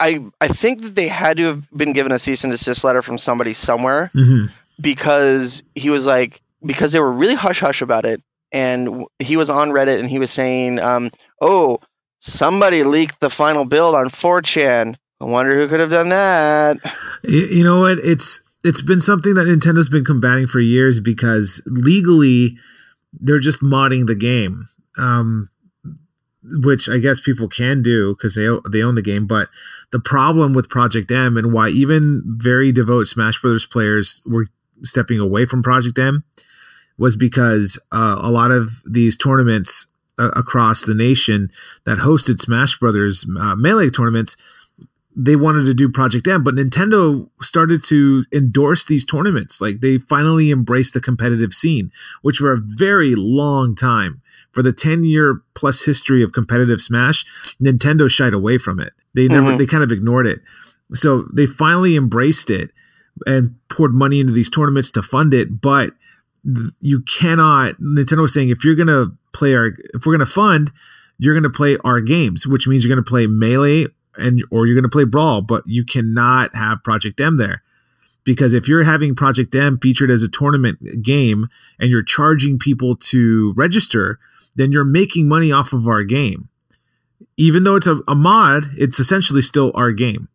I- I think that they had to have been given a cease and desist letter from somebody somewhere hmm because he was like because they were really hush hush about it, and he was on Reddit and he was saying um oh somebody leaked the final build on 4chan. I wonder who could have done that. You, you know what? It's it's been something that Nintendo's been combating for years because legally they're just modding the game, um, which I guess people can do because they they own the game. But the problem with Project M and why even very devout Smash Brothers players were stepping away from Project M was because uh, a lot of these tournaments uh, across the nation that hosted Smash Brothers uh, melee tournaments they wanted to do Project M, but Nintendo started to endorse these tournaments. Like they finally embraced the competitive scene, which for a very long time, for the 10 year plus history of competitive Smash, Nintendo shied away from it. They never, Mhm. they kind of ignored it. So they finally embraced it. and poured money into these tournaments to fund it, but you cannot. Nintendo was saying if you're gonna play our, if we're gonna fund, you're gonna play our games, which means you're gonna play Melee and or you're gonna play Brawl, but you cannot have Project M there because if you're having Project M featured as a tournament game and you're charging people to register, then you're making money off of our game. Even though it's a, a mod, it's essentially still our game.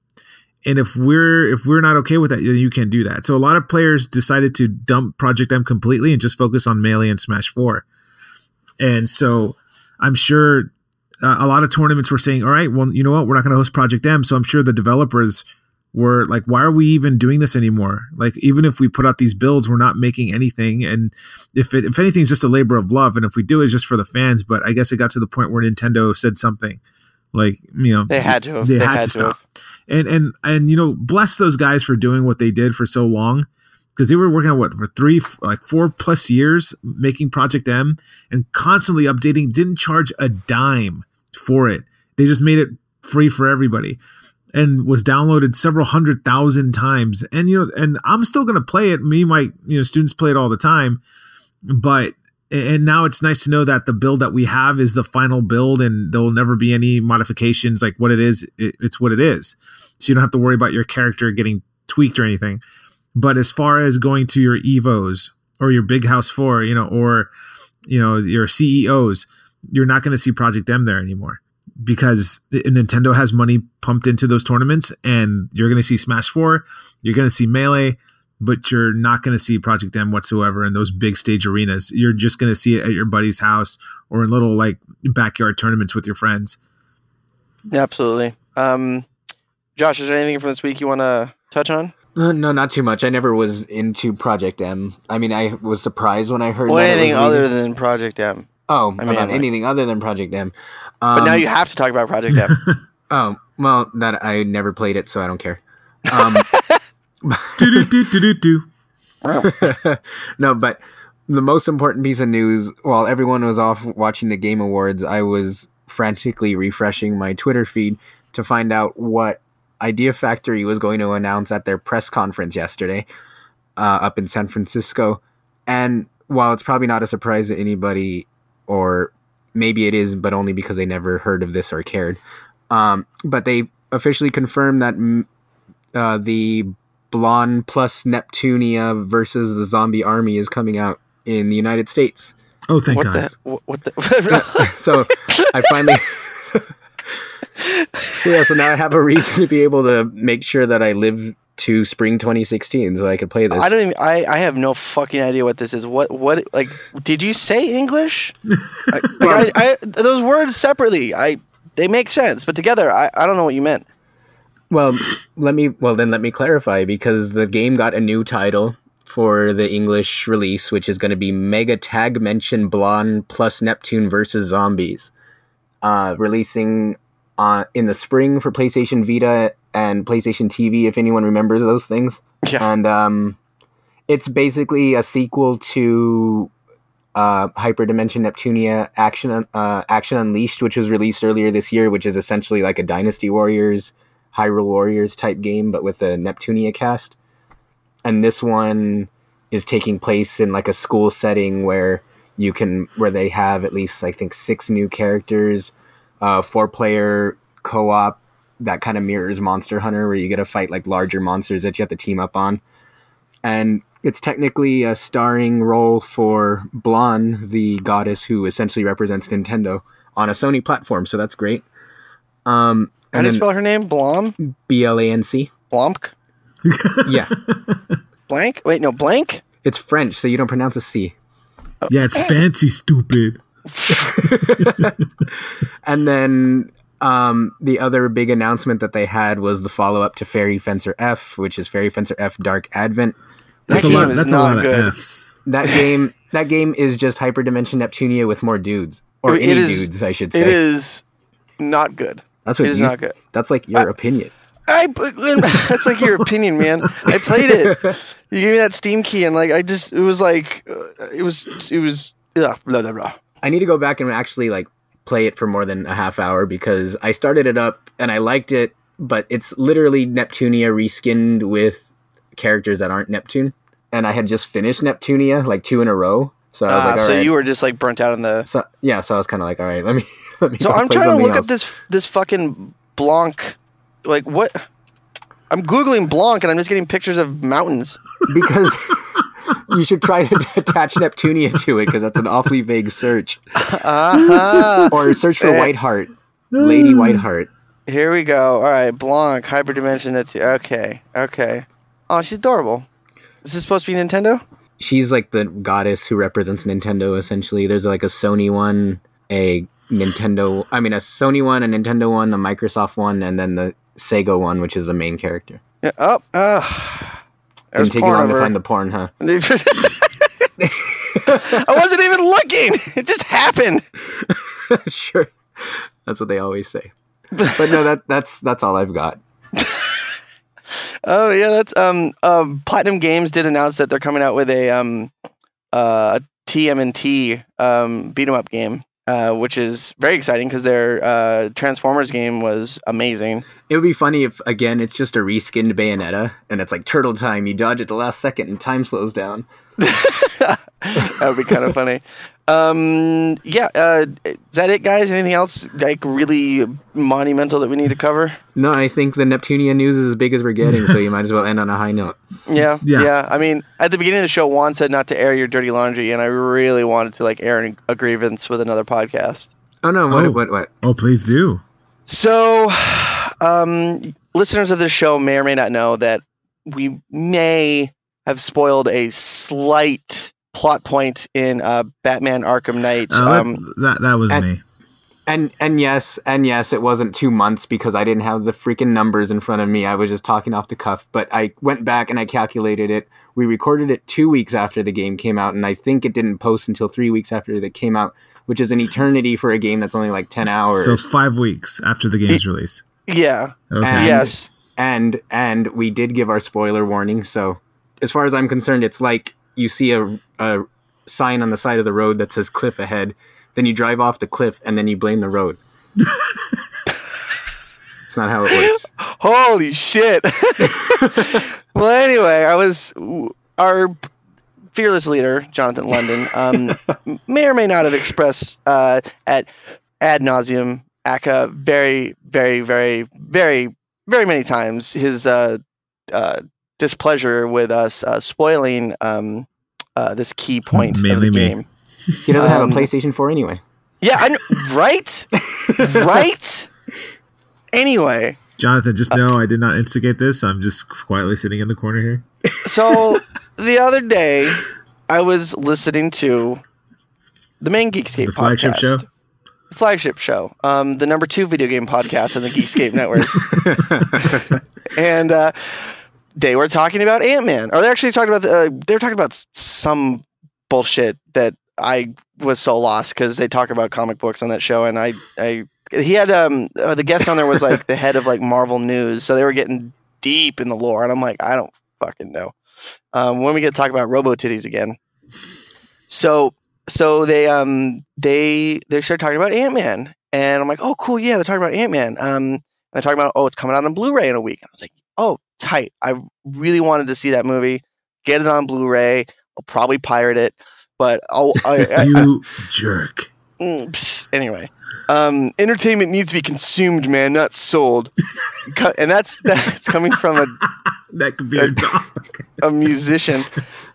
And if we're if we're not okay with that, then you can't do that. So a lot of players decided to dump Project M completely and just focus on Melee and Smash Four. And so I'm sure uh, a lot of tournaments were saying, "All right, well, you know what? We're not going to host Project M." So I'm sure the developers were like, "Why are we even doing this anymore? Like, even if we put out these builds, we're not making anything. And if it, if anything, it's just a labor of love. And if we do, it's just for the fans. But I guess it got to the point where Nintendo said something like, you know, They had to. Have. they, They, had, to stop. And and and you know, bless those guys for doing what they did for so long because they were working on what for three like four plus years making Project M and constantly updating. Didn't charge a dime for it. They just made it free for everybody and was downloaded several hundred thousand times. And you know, and I'm still gonna play it. Me, my you know students play it all the time, but and now it's nice to know that the build that we have is the final build and there'll never be any modifications like what it is it, it's what it is so you don't have to worry about your character getting tweaked or anything but as far as going to your evos or your big house 4 you know or you know your ceos you're not going to see project m there anymore because nintendo has money pumped into those tournaments and you're going to see smash 4 you're going to see melee but you're not going to see Project M whatsoever in those big stage arenas. You're just going to see it at your buddy's house or in little like backyard tournaments with your friends. Absolutely. Um, Josh, is there anything from this week you want to touch on? Uh, no, not too much. I never was into Project M. I mean, I was surprised when I heard. Or that it anything was other than Project M? Oh, I mean, about like- anything other than Project M. But Um, now you have to talk about Project M. Oh, well, that I never played it, so I don't care. Um, do do do do do. no, but the most important piece of news while everyone was off watching the Game Awards, I was frantically refreshing my Twitter feed to find out what Idea Factory was going to announce at their press conference yesterday uh, up in San Francisco. And while it's probably not a surprise to anybody, or maybe it is, but only because they never heard of this or cared, um, but they officially confirmed that uh, the Blanc plus Neptunia versus the Zombie Army is coming out in the United States. Oh, thank what God. the? What, what the? so I finally. yeah, so now I have a reason to be able to make sure that I live to spring 2016 so I could play this. I don't even. I, I have no fucking idea what this is. What what like? Did you say English? I, like, I, I, those words separately, I they make sense, but together, I, I don't know what you meant. Well, let me well then let me clarify because the game got a new title for the English release, which is going to be Mega Tag Mention Blanc plus Neptune versus Zombies, uh, releasing uh, in the spring for PlayStation Vita and PlayStation TV. If anyone remembers those things, Yeah. and um, it's basically a sequel to uh, Hyperdimension Neptunia Action uh, Action Unleashed, which was released earlier this year, which is essentially like a Dynasty Warriors, Hyrule Warriors type game, but with a Neptunia cast. And this one is taking place in like a school setting where you can where they have at least I think six new characters, uh, four player co op that kind of mirrors Monster Hunter, where you get to fight like larger monsters that you have to team up on. And it's technically a starring role for Blanc, the goddess who essentially represents Nintendo on a Sony platform, so that's great. Um, How and do you spell her name? Blom? B L A N C. Blomk? Yeah, Blank? Wait, no, blank? it's French, so you don't pronounce a C. Yeah, it's fancy, stupid. and then um, the other big announcement that they had was the follow up to Fairy Fencer F, which is Fairy Fencer F Dark Advent. That's That a lot. game is That's a not lot good. of Fs. That game, that game is just Hyperdimension Neptunia with more dudes, or It any is- dudes, I should say. It is not good. That's what It is you, not good. That's like your opinion. I that's like your opinion, man. I played it. You gave me that Steam key, and like I just it was like uh, it was it was ugh, blah blah blah. I need to go back and actually like play it for more than a half hour because I started it up and I liked it, but it's literally Neptunia reskinned with characters that aren't Neptune, and I had just finished Neptunia like two in a row. So I was Ah, like, all so right. you were just like burnt out on the. So yeah, so I was kind of like, all right, let me. Let me So I'm trying to look else. up this this fucking Blanc. Like what? I'm googling Blanc and I'm just getting pictures of mountains. because you should try to attach Neptunia to it because that's an awfully vague search. Uh-huh. Or search for Eh. Whiteheart, Lady Whiteheart. Here we go. All right, Blanc, hyperdimension. That's okay. Okay. Oh, she's adorable. Is this supposed to be Nintendo? She's like the goddess who represents Nintendo. Essentially, there's like a Sony one, a Nintendo. I mean, a Sony one, a Nintendo one, a Microsoft one, and then the Sega one, which is the main character. Yeah. Oh. Uh, there's Didn't take you porn long to find the porn, huh? I wasn't even looking. It just happened. sure, that's what they always say. But no, that that's that's all I've got. Oh yeah, that's um um Platinum Games did announce that they're coming out with a um uh TMNT um beat 'em up game, uh, which is very exciting because their uh Transformers game was amazing. It would be funny if again it's just a reskinned Bayonetta and it's like turtle time. You dodge at the last second and time slows down. that would be kind of funny. Um, yeah, uh, is that it, guys? Anything else like really monumental that we need to cover? No, I think the Neptunia news is as big as we're getting, so you might as well end on a high note. Yeah, Yeah. yeah. I mean, at the beginning of the show, Juan said not to air your dirty laundry, and I really wanted to like air an- a grievance with another podcast. Oh no, what Oh. what what? Oh, please do. So, um, listeners of this show may or may not know that we may have spoiled a slight plot point in uh, Batman Arkham Knight. Uh, that- um, that that was and- me. And and yes, and yes, it wasn't two months because I didn't have the freaking numbers in front of me. I was just talking off the cuff. But I went back and I calculated it. We recorded it two weeks after the game came out, and I think it didn't post until three weeks after it came out, which is an eternity for a game that's only like ten hours. So five weeks after the game's release. yeah, Okay. And- yes. and and we did give our spoiler warning so as far as i'm concerned it's like you see a, a sign on the side of the road that says cliff ahead. Then you drive off the cliff and then you blame the road. It's not how it works. Holy shit. well, anyway, I was our fearless leader, Jonathan London, um, may or may not have expressed uh, at ad nauseum, ACA, very, very, very, very, very many times his uh, uh, displeasure with us uh, spoiling um, uh, this key point of Mainly the me. game. he doesn't have Um, a playstation 4 anyway Yeah, I kn- right, right. Anyway, Jonathan, just know I did not instigate this. I'm just quietly sitting in the corner here. So the other day, I was listening to the main Geekscape The flagship podcast. show? The flagship show, um, the number two video game podcast on the Geekscape network, and uh, they were talking about Ant Man, or they actually talked about the, uh, they were talking about some bullshit that I was so lost because they talk about comic books on that show, and I I he had um uh, the guest on there was like the head of like Marvel News, so they were getting deep in the lore, and I'm like I don't fucking know. Um, when we get to talk about Robo Titties again, so so they um they they started talking about Ant Man, and I'm like, oh cool, yeah, they're talking about Ant Man. Um, they're talking about oh, it's coming out on Blu-ray in a week. And I was like, oh, tight. I really wanted to see that movie. Get it on Blu-ray. I'll probably pirate it, but I'll. I, I, I, You jerk. Mm, psst. anyway, um, entertainment needs to be consumed, man, not sold. And that's that's coming from a, That could be a dog. a musician.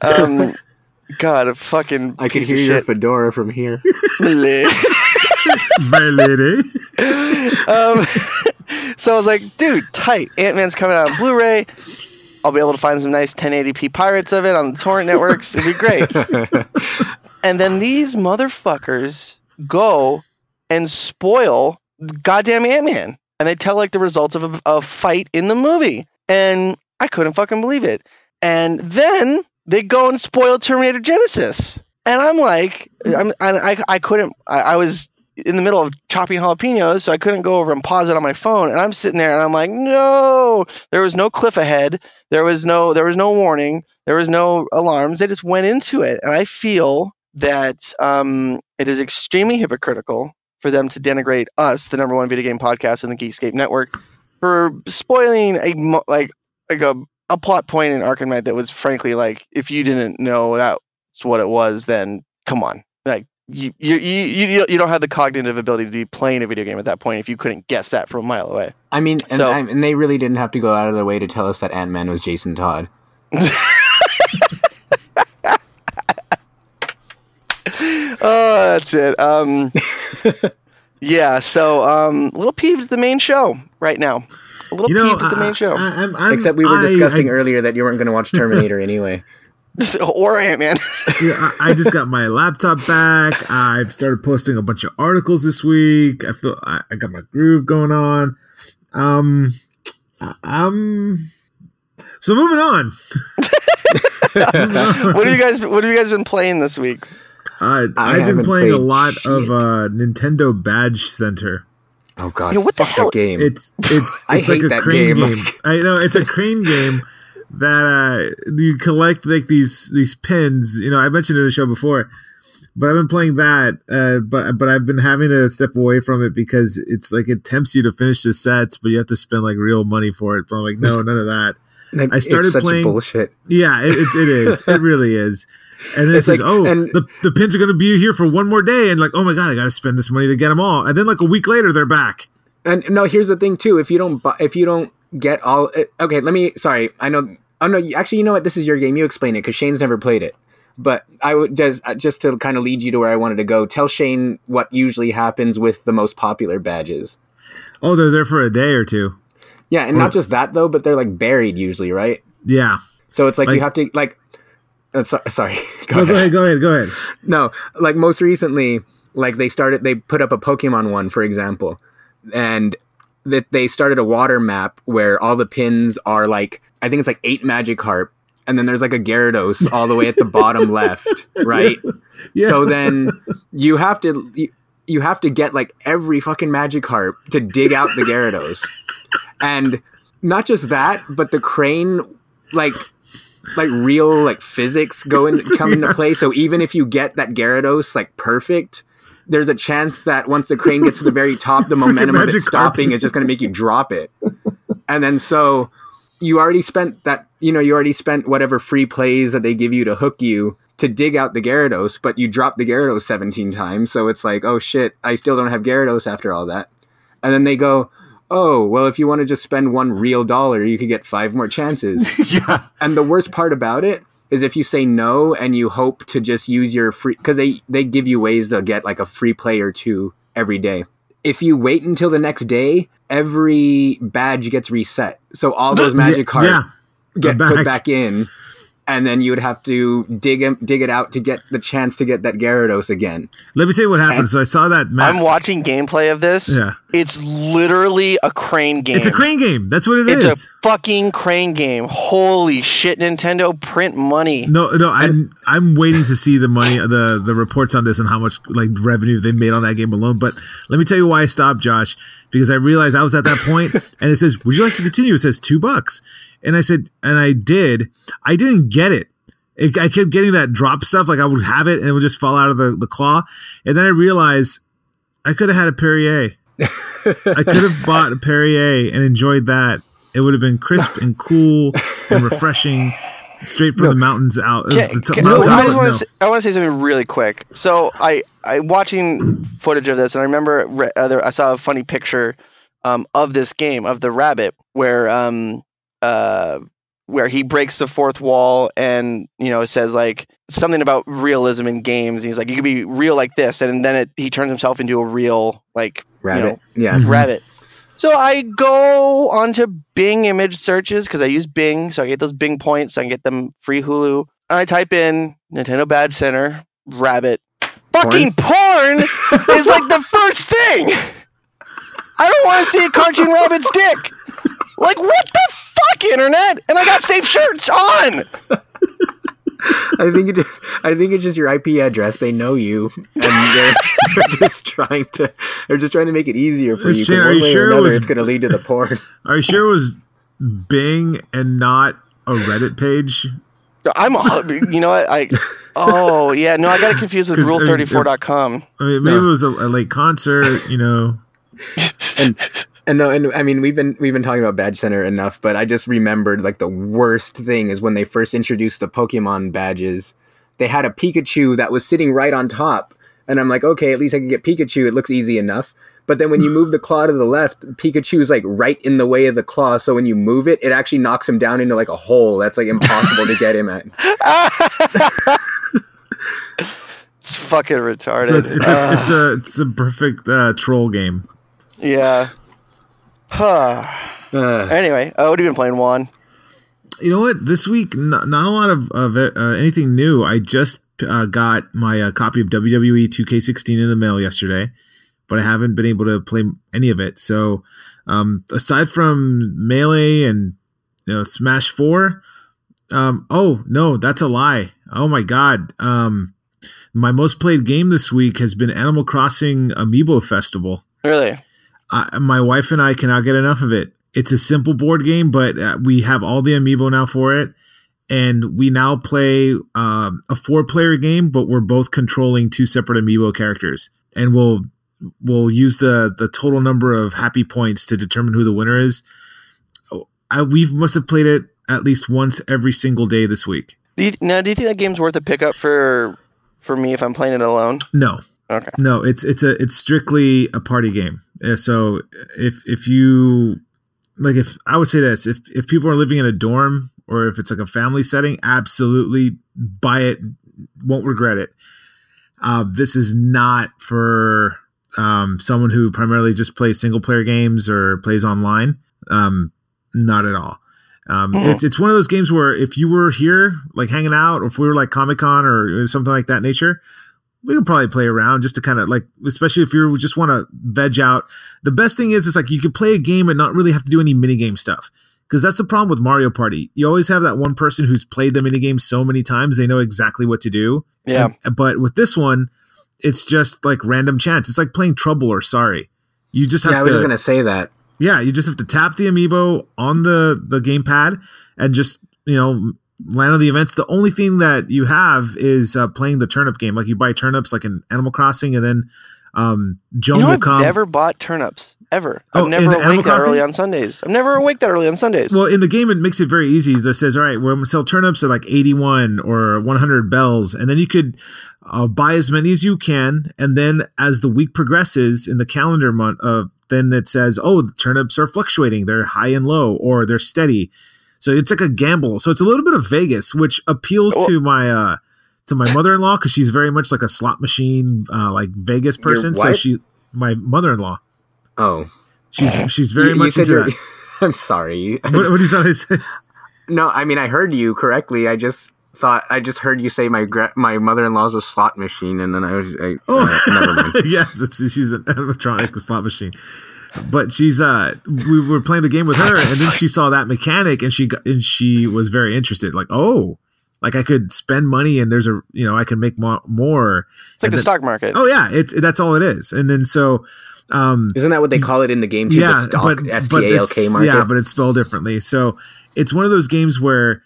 Um, God, a fucking i can piece hear of your shit. fedora from here My lady. um, so I was like, dude, tight. Ant Man's coming out on Blu-ray. I'll be able to find some nice 1080p pirates of it on the torrent networks. It'd be great. And then these motherfuckers go and spoil goddamn Ant Man. And they tell like the results of a, a fight in the movie. And I couldn't fucking believe it. And then they go and spoil Terminator Genisys. And I'm like, I'm, I, I, I couldn't, I, I was in the middle of chopping jalapenos, so I couldn't go over and pause it on my phone. And I'm sitting there and I'm like, no, there was no cliff ahead. There was no, there was no warning. There was no alarms. They just went into it. And I feel that um, it is extremely hypocritical for them to denigrate us, the number one video game podcast in the Geekscape network, for spoiling a like like a a plot point in Arkham Knight that was frankly like, if you didn't know that's what it was, then come on, like you you you you you don't have the cognitive ability to be playing a video game at that point if you couldn't guess that from a mile away. I mean, and, So- I- and they really didn't have to go out of their way to tell us that Ant Man was Jason Todd. Oh, that's it. Um, yeah. So, um, a little peeved at the main show right now. A little You know, peeved at the main show, I, am I'm, Except we were I- discussing I, earlier that you weren't going to watch Terminator anyway. or Ant Man. yeah, I, I just got my laptop back. I've started posting a bunch of articles this week. I feel I, I got my groove going on. Um, I- um, so moving on. what have you guys? What have you guys been playing this week? Uh, I I've been playing a played lot of uh, Nintendo Badge Center. Oh god, Yo, what the fuck hell- that game. It's it's I it's like hate a crane game. game. I know it's a crane game that uh, you collect like these these pins. You know, I mentioned it in the show before, but I've been playing that. Uh, but but I've been having to step away from it because it's like it tempts you to finish the sets, but you have to spend like real money for it. But I'm like, no, none of that. I started it's such playing- bullshit. Yeah, it, it, it is. It really is. And then it says, like- "Oh, and- the, the pins are going to be here for one more day," and like, "Oh my god, I got to spend this money to get them all." And then like a week later, they're back. And no, here's the thing too. If you don't, bu- if you don't get all, uh, okay, let me. Sorry, I know. Oh no, you- actually, you know what? This is your game. You explain it because Shane's never played it. But I would just uh, just to kind of lead you to where I wanted to go. Tell Shane what usually happens with the most popular badges. Oh, they're there for a day or two. Yeah, and Or- not just that though, but they're like buried usually, right? Yeah. So it's like, Like- you have to like. Uh, so, sorry. Go No, ahead. go ahead. Go ahead. Go ahead. No, like most recently, like they started, they put up a Pokemon one, for example, and that they started a water map where all the pins are like, I think it's like eight Magikarp, and then there's like a Gyarados all the way at the bottom left, right? Yeah. So then you have to. You, you have to get like every fucking Magikarp to dig out the Gyarados, and not just that, but the crane, like like real like physics go in come into play. So even if you get that Gyarados like perfect, there's a chance that once the crane gets to the very top, the momentum of it stopping is- is just going to make you drop it. And then so you already spent that you know you already spent whatever free plays that they give you to hook you to dig out the Gyarados, but you dropped the Gyarados 17 times. So it's like, oh shit, I still don't have Gyarados after all that. And then they go, oh well, if you want to just spend one real dollar, you could get five more chances. yeah. And the worst part about it is if you say no and you hope to just use your free because they they give you ways to get like a free play or two every day. If you wait until the next day, every badge gets reset. So all those Magikarps Yeah. get back. put back in, and then you would have to dig 'em- dig it out to get the chance to get that Gyarados again. Let me tell you what happened. So I saw that map. I'm watching gameplay of this. yeah. It's literally a crane game. It's a crane game. That's what it It's is. a fucking crane game. Holy shit, Nintendo, print money. No, no, I'm I'm waiting to see the money, the the reports on this and how much like revenue they made on that game alone. But let me tell you why I stopped, Josh, because I realized I was at that point, and it says, "Would you like to continue?" It says two bucks, and I said, and I did. I didn't get it. it I kept getting that drop stuff, like I would have it and it would just fall out of the, the claw, and then I realized I could have had a Perrier. I could have bought a Perrier and enjoyed that. It would have been crisp and cool and refreshing, straight from No. the mountains out. Can- the t- can- mountains I out, just want no. to say, I want to say something really quick. So I I watching footage of this, and I remember uh, there- I saw a funny picture um, of this game of the rabbit where um uh where he breaks the fourth wall and you know says like something about realism in games. He's like you can be real like this, and then it, he turns himself into a real like Rabbit, yeah. Mhm. rabbit. So I go onto Bing image searches because I use Bing, so I get those Bing points, so I can get them free Hulu. And I type in Nintendo Badge Center rabbit. Fucking porn is like the first thing. I don't want to see a cartoon rabbit's dick. Like what the fuck, internet? And I got safe search on. I think it just, I think it's just your IP address. They know you, and they're, they're just trying to they're just trying to make it easier for you. 'cause Shane, are you way or sure it another, was- it's going to lead to the porn. Are you sure it was Bing and not a Reddit page? I'm a, you know what? I Oh, yeah, no, I got it confused with rule34.com. I mean, maybe No. it was a, a late concert, you know. and And no, and I mean we've been we've been talking about Badge Center enough, but I just remembered like the worst thing is when they first introduced the Pokemon badges. They had a Pikachu that was sitting right on top, and I'm like, okay, at least I can get Pikachu. It looks easy enough. But then when you move the claw to the left, Pikachu's like right in the way of the claw. So when you move it, it actually knocks him down into like a hole. That's like impossible to get him at. it's fucking retarded. So it's, it's, a, it's a it's a perfect uh, troll game. yeah. Huh. Uh, Anyway, uh, what have you been playing, Juan? You know what? This week, not, not a lot of, of it, uh, anything new. I just uh, got my uh, copy of WWE 2K16 in the mail yesterday, but I haven't been able to play any of it. So, um, aside from Melee and you know, Smash 4, um, oh, no, that's a lie. Oh my God. Um, my most played game this week has been Animal Crossing Amiibo Festival. Really? I, my wife and I cannot get enough of it. It's a simple board game, but uh, we have all the amiibo now for it, and we now play um, a four-player game, but we're both controlling two separate amiibo characters, and we'll we'll use the the total number of happy points to determine who the winner is. I, we must have played it at least once every single day this week. Do you, now, do you think that game's worth a pickup for for me if I'm playing it alone? No, Okay. No, it's it's a it's strictly a party game. Uh, So if if you like if I would say this, if if people are living in a dorm or if it's like a family setting, absolutely buy it, won't regret it. Uh, this is not for um, someone who primarily just plays single player games or plays online. Um, not at all. Um, Mhm. It's it's one of those games where if you were here, like hanging out, or if we were like Comic Con or something like that nature, we could probably play around just to kind of like, especially if you just want to veg out. The best thing is, it's like you could play a game and not really have to do any mini game stuff. Because that's the problem with Mario Party. You always have that one person who's played the mini game so many times they know exactly what to do. Yeah. And- uh, but with this one, it's just like random chance. It's like playing Trouble or Sorry. You just have yeah, I to was just gonna say that. yeah, you just have to tap the amiibo on the the gamepad and just you know land of the events. The only thing that you have is uh, playing the turnip game. Like you buy turnips like in Animal Crossing, and then um, Joan You know, will I've come. never bought turnips ever. Oh, I'm never awake that early on Sundays. I'm never awake that early on Sundays. well, in the game, it makes it very easy. That says, all right, we're going to sell turnips at like 81 or 100 bells. And then you could uh, buy as many as you can. And then as the week progresses in the calendar month, uh, then it says, oh, the turnips are fluctuating. They're high and low or they're steady. So it's like a gamble. So it's a little bit of Vegas, which appeals Well- to my, uh, to my mother-in-law because she's very much like a slot machine, uh, like Vegas person. So she, my mother-in-law, Oh, she's she's very You- you much said into that. I'm sorry. What, what do you thought I said? No, I mean I heard you correctly. I just thought I just heard you say my gra- my mother in law's a slot machine, and then I was I, Oh, uh, never mind. yes, it's, she's an animatronic slot machine. But she's uh, we were playing the game with her, and then she saw that mechanic, and she got, and she was very interested. Like, oh, like I could spend money, and there's a you know I can make mo- more. it's like and the then- stock market. Oh yeah, it's that's all it is. And then so, um, Isn't that what they call it in the game? Too? yeah, the stock but S but T A L it's, market. yeah, but it's spelled differently. So it's one of those games where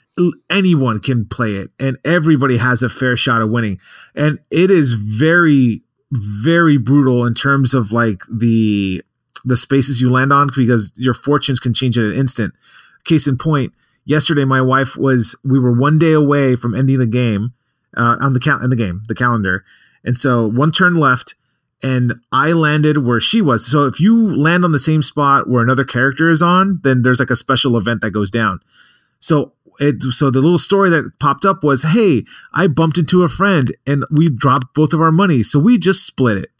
anyone can play it, and everybody has a fair shot of winning. And it is very, very brutal in terms of like the the spaces you land on because your fortunes can change at an instant. Case in point, yesterday my wife was we were one day away from ending the game uh, on the count in the game the calendar, and so one turn left and I landed where she was. So if you land on the same spot where another character is on, then there's like a special event that goes down. So it so the little story that popped up was, "Hey, I bumped into a friend and we dropped both of our money, so we just split it."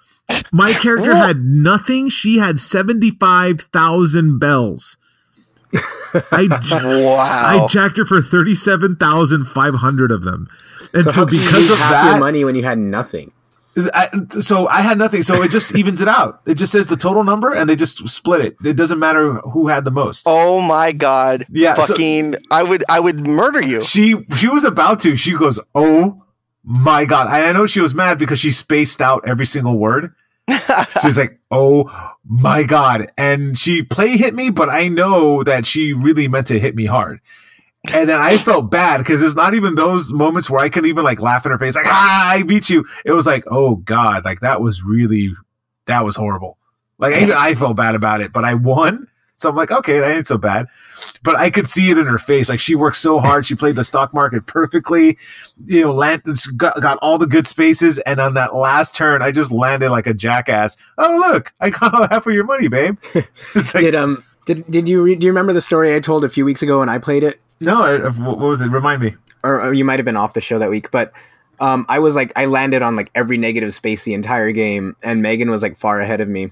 My character What? had nothing. She had 75,000 bells. I j- Wow. I jacked her for 37,500 of them. And so, how can you because of half that your money when you had nothing. I, so I had nothing. So it just evens it out. It just says the total number, and they just split it. It doesn't matter who had the most. oh my god. Yeah, so- Fucking. I would. I would murder you. She she was about to. She goes, "Oh my god!" And I know she was mad because she spaced out every single word. She's like, "Oh my god!" And she play hit me, but I know that she really meant to hit me hard. And then I felt bad because it's not even those moments where I can even like laugh in her face, like, "Ah, I beat you." It was like, "Oh god!" Like that was really that was horrible. Like even I felt bad about it, but I won. So I'm like, okay, that ain't so bad. But I could see it in her face. Like she worked so hard. She played the stock market perfectly. You know, land, got, got all the good spaces. And on that last turn, I just landed like a jackass. Oh, look, I got half of your money, babe. It's like, did, um, did, did you, re- do you remember the story I told a few weeks ago when I played it? No, what was it? Remind me. Or, or you might have been off the show that week, but um, I was like, I landed on like every negative space the entire game, and Megan was like far ahead of me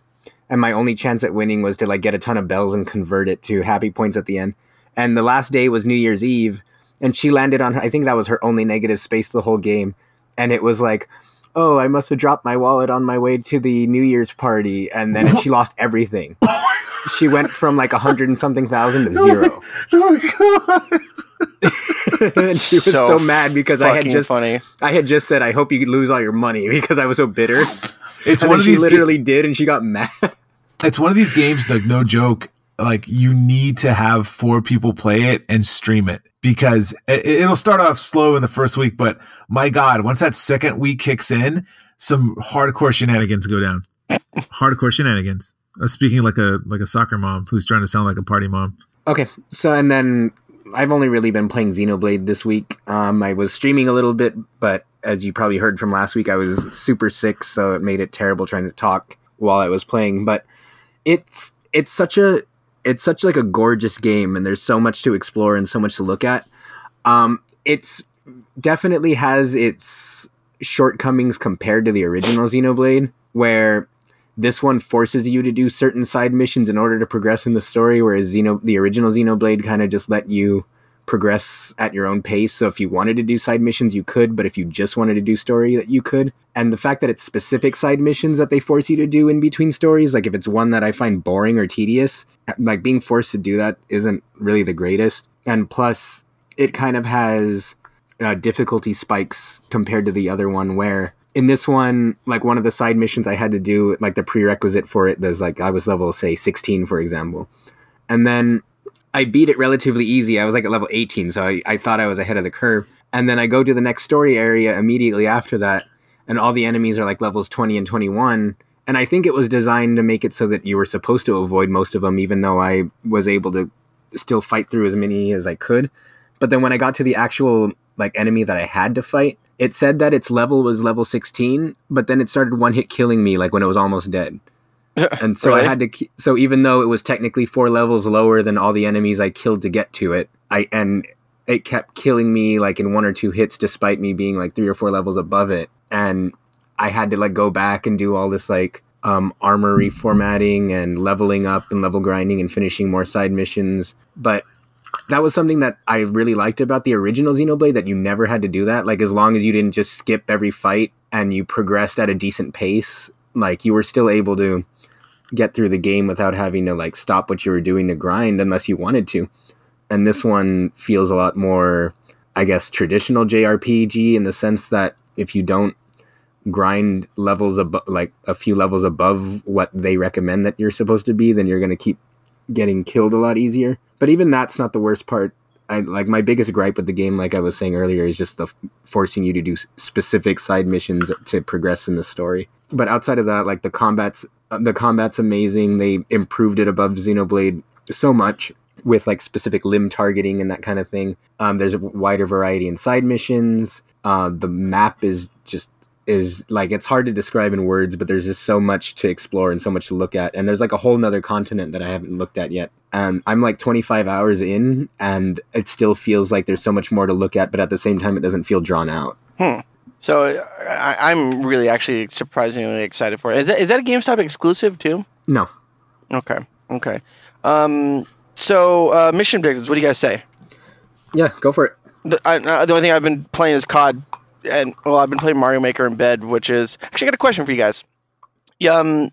and my only chance at winning was to like get a ton of bells and convert it to happy points at the end. And the last day was New Year's Eve, and she landed on her, I think that was her only negative space the whole game, and it was like, oh, I must have dropped my wallet on my way to the New Year's party, and then she lost everything. she went from like a hundred and something thousand to zero. Oh and she was so, so mad because I had just funny. I had just said I hope you lose all your money because I was so bitter. It's and one of she these literally ga- did, and she got mad it's one of these games like no joke like you need to have four people play it and stream it because it, will start off slow in the first week but my god once that second week kicks in some hardcore shenanigans go down. Hardcore shenanigans. Uh, speaking like a like a soccer mom who's trying to sound like a party mom. Okay so and then i've only really been playing xenoblade this week. Um i was streaming a little bit but as you probably heard from last week i was super sick so it made it terrible trying to talk while i was playing. But it's it's such a it's such like a gorgeous game and there's so much to explore and so much to look at. Um it's definitely has its shortcomings compared to the original xenoblade where this one forces you to do certain side missions in order to progress in the story whereas Xeno, the original xenoblade kind of just let you progress at your own pace. So if you wanted to do side missions, you could, but if you just wanted to do story, that you could. And the fact that it's specific side missions that they force you to do in between stories, like if it's one that I find boring or tedious, like being forced to do that isn't really the greatest. And plus, it kind of has uh, difficulty spikes compared to the other one, where in this one, like one of the side missions I had to do, like the prerequisite for it, there's like I was level say 16, for example, and then I beat it relatively easy. I was like at level 18, so I, I thought I was ahead of the curve. And then I go to the next story area immediately after that, and all the enemies are like levels 20 and 21. And I think it was designed to make it so that you were supposed to avoid most of them, even though I was able to still fight through as many as I could. But then when I got to the actual like enemy that I had to fight, it said that its level was level 16, but then it started one hit killing me like when it was almost dead. and so really? I had to. So even though it was technically four levels lower than all the enemies I killed to get to it, I and it kept killing me like in one or two hits, despite me being like three or four levels above it. And I had to like go back and do all this like um, armor reformatting and leveling up and level grinding and finishing more side missions. But that was something that I really liked about the original Xenoblade that you never had to do that. Like as long as you didn't just skip every fight and you progressed at a decent pace, like you were still able to get through the game without having to like stop what you were doing to grind unless you wanted to. And this one feels a lot more, I guess, traditional JRPG in the sense that if you don't grind levels above, like a few levels above what they recommend that you're supposed to be, then you're going to keep getting killed a lot easier. But even that's not the worst part. I like my biggest gripe with the game, like I was saying earlier, is just the forcing you to do specific side missions to progress in the story. But outside of that, like the combats the combat's amazing. They improved it above Xenoblade so much with like specific limb targeting and that kind of thing. Um, there's a wider variety in side missions. Uh, the map is just is like it's hard to describe in words, but there's just so much to explore and so much to look at. And there's like a whole nother continent that I haven't looked at yet. And I'm like 25 hours in, and it still feels like there's so much more to look at, but at the same time, it doesn't feel drawn out. Hmm. So I, am really actually surprisingly excited for it. Is that is that a GameStop exclusive too? No. Okay. Okay. Um. So uh, mission objectives. What do you guys say? Yeah, go for it. The, I, uh, the only thing I've been playing is COD, and well, I've been playing Mario Maker in bed, which is actually I got a question for you guys. Yeah. Um.